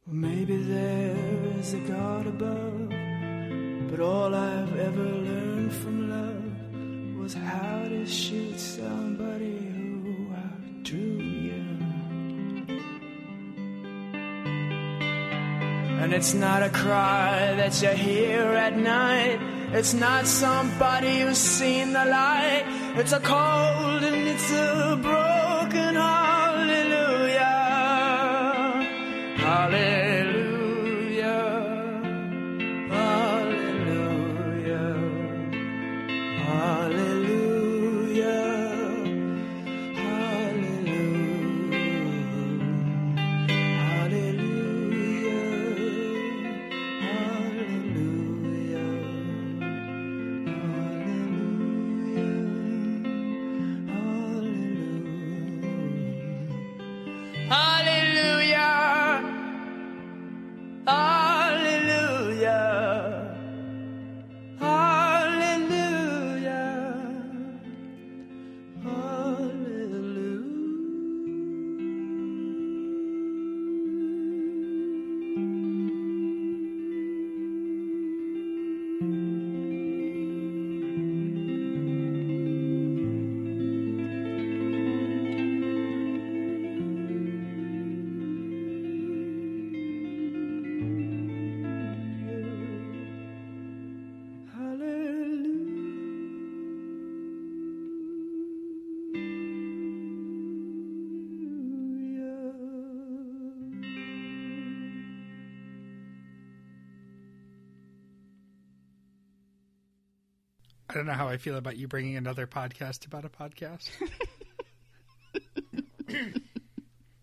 Maybe there is a God above, but all I've ever learned from love was how to shoot somebody who outdrew you. And it's not a cry that you hear at night. It's not somebody who's seen the light. It's a cold and it's a broken don't know how I feel about you bringing another podcast about a podcast.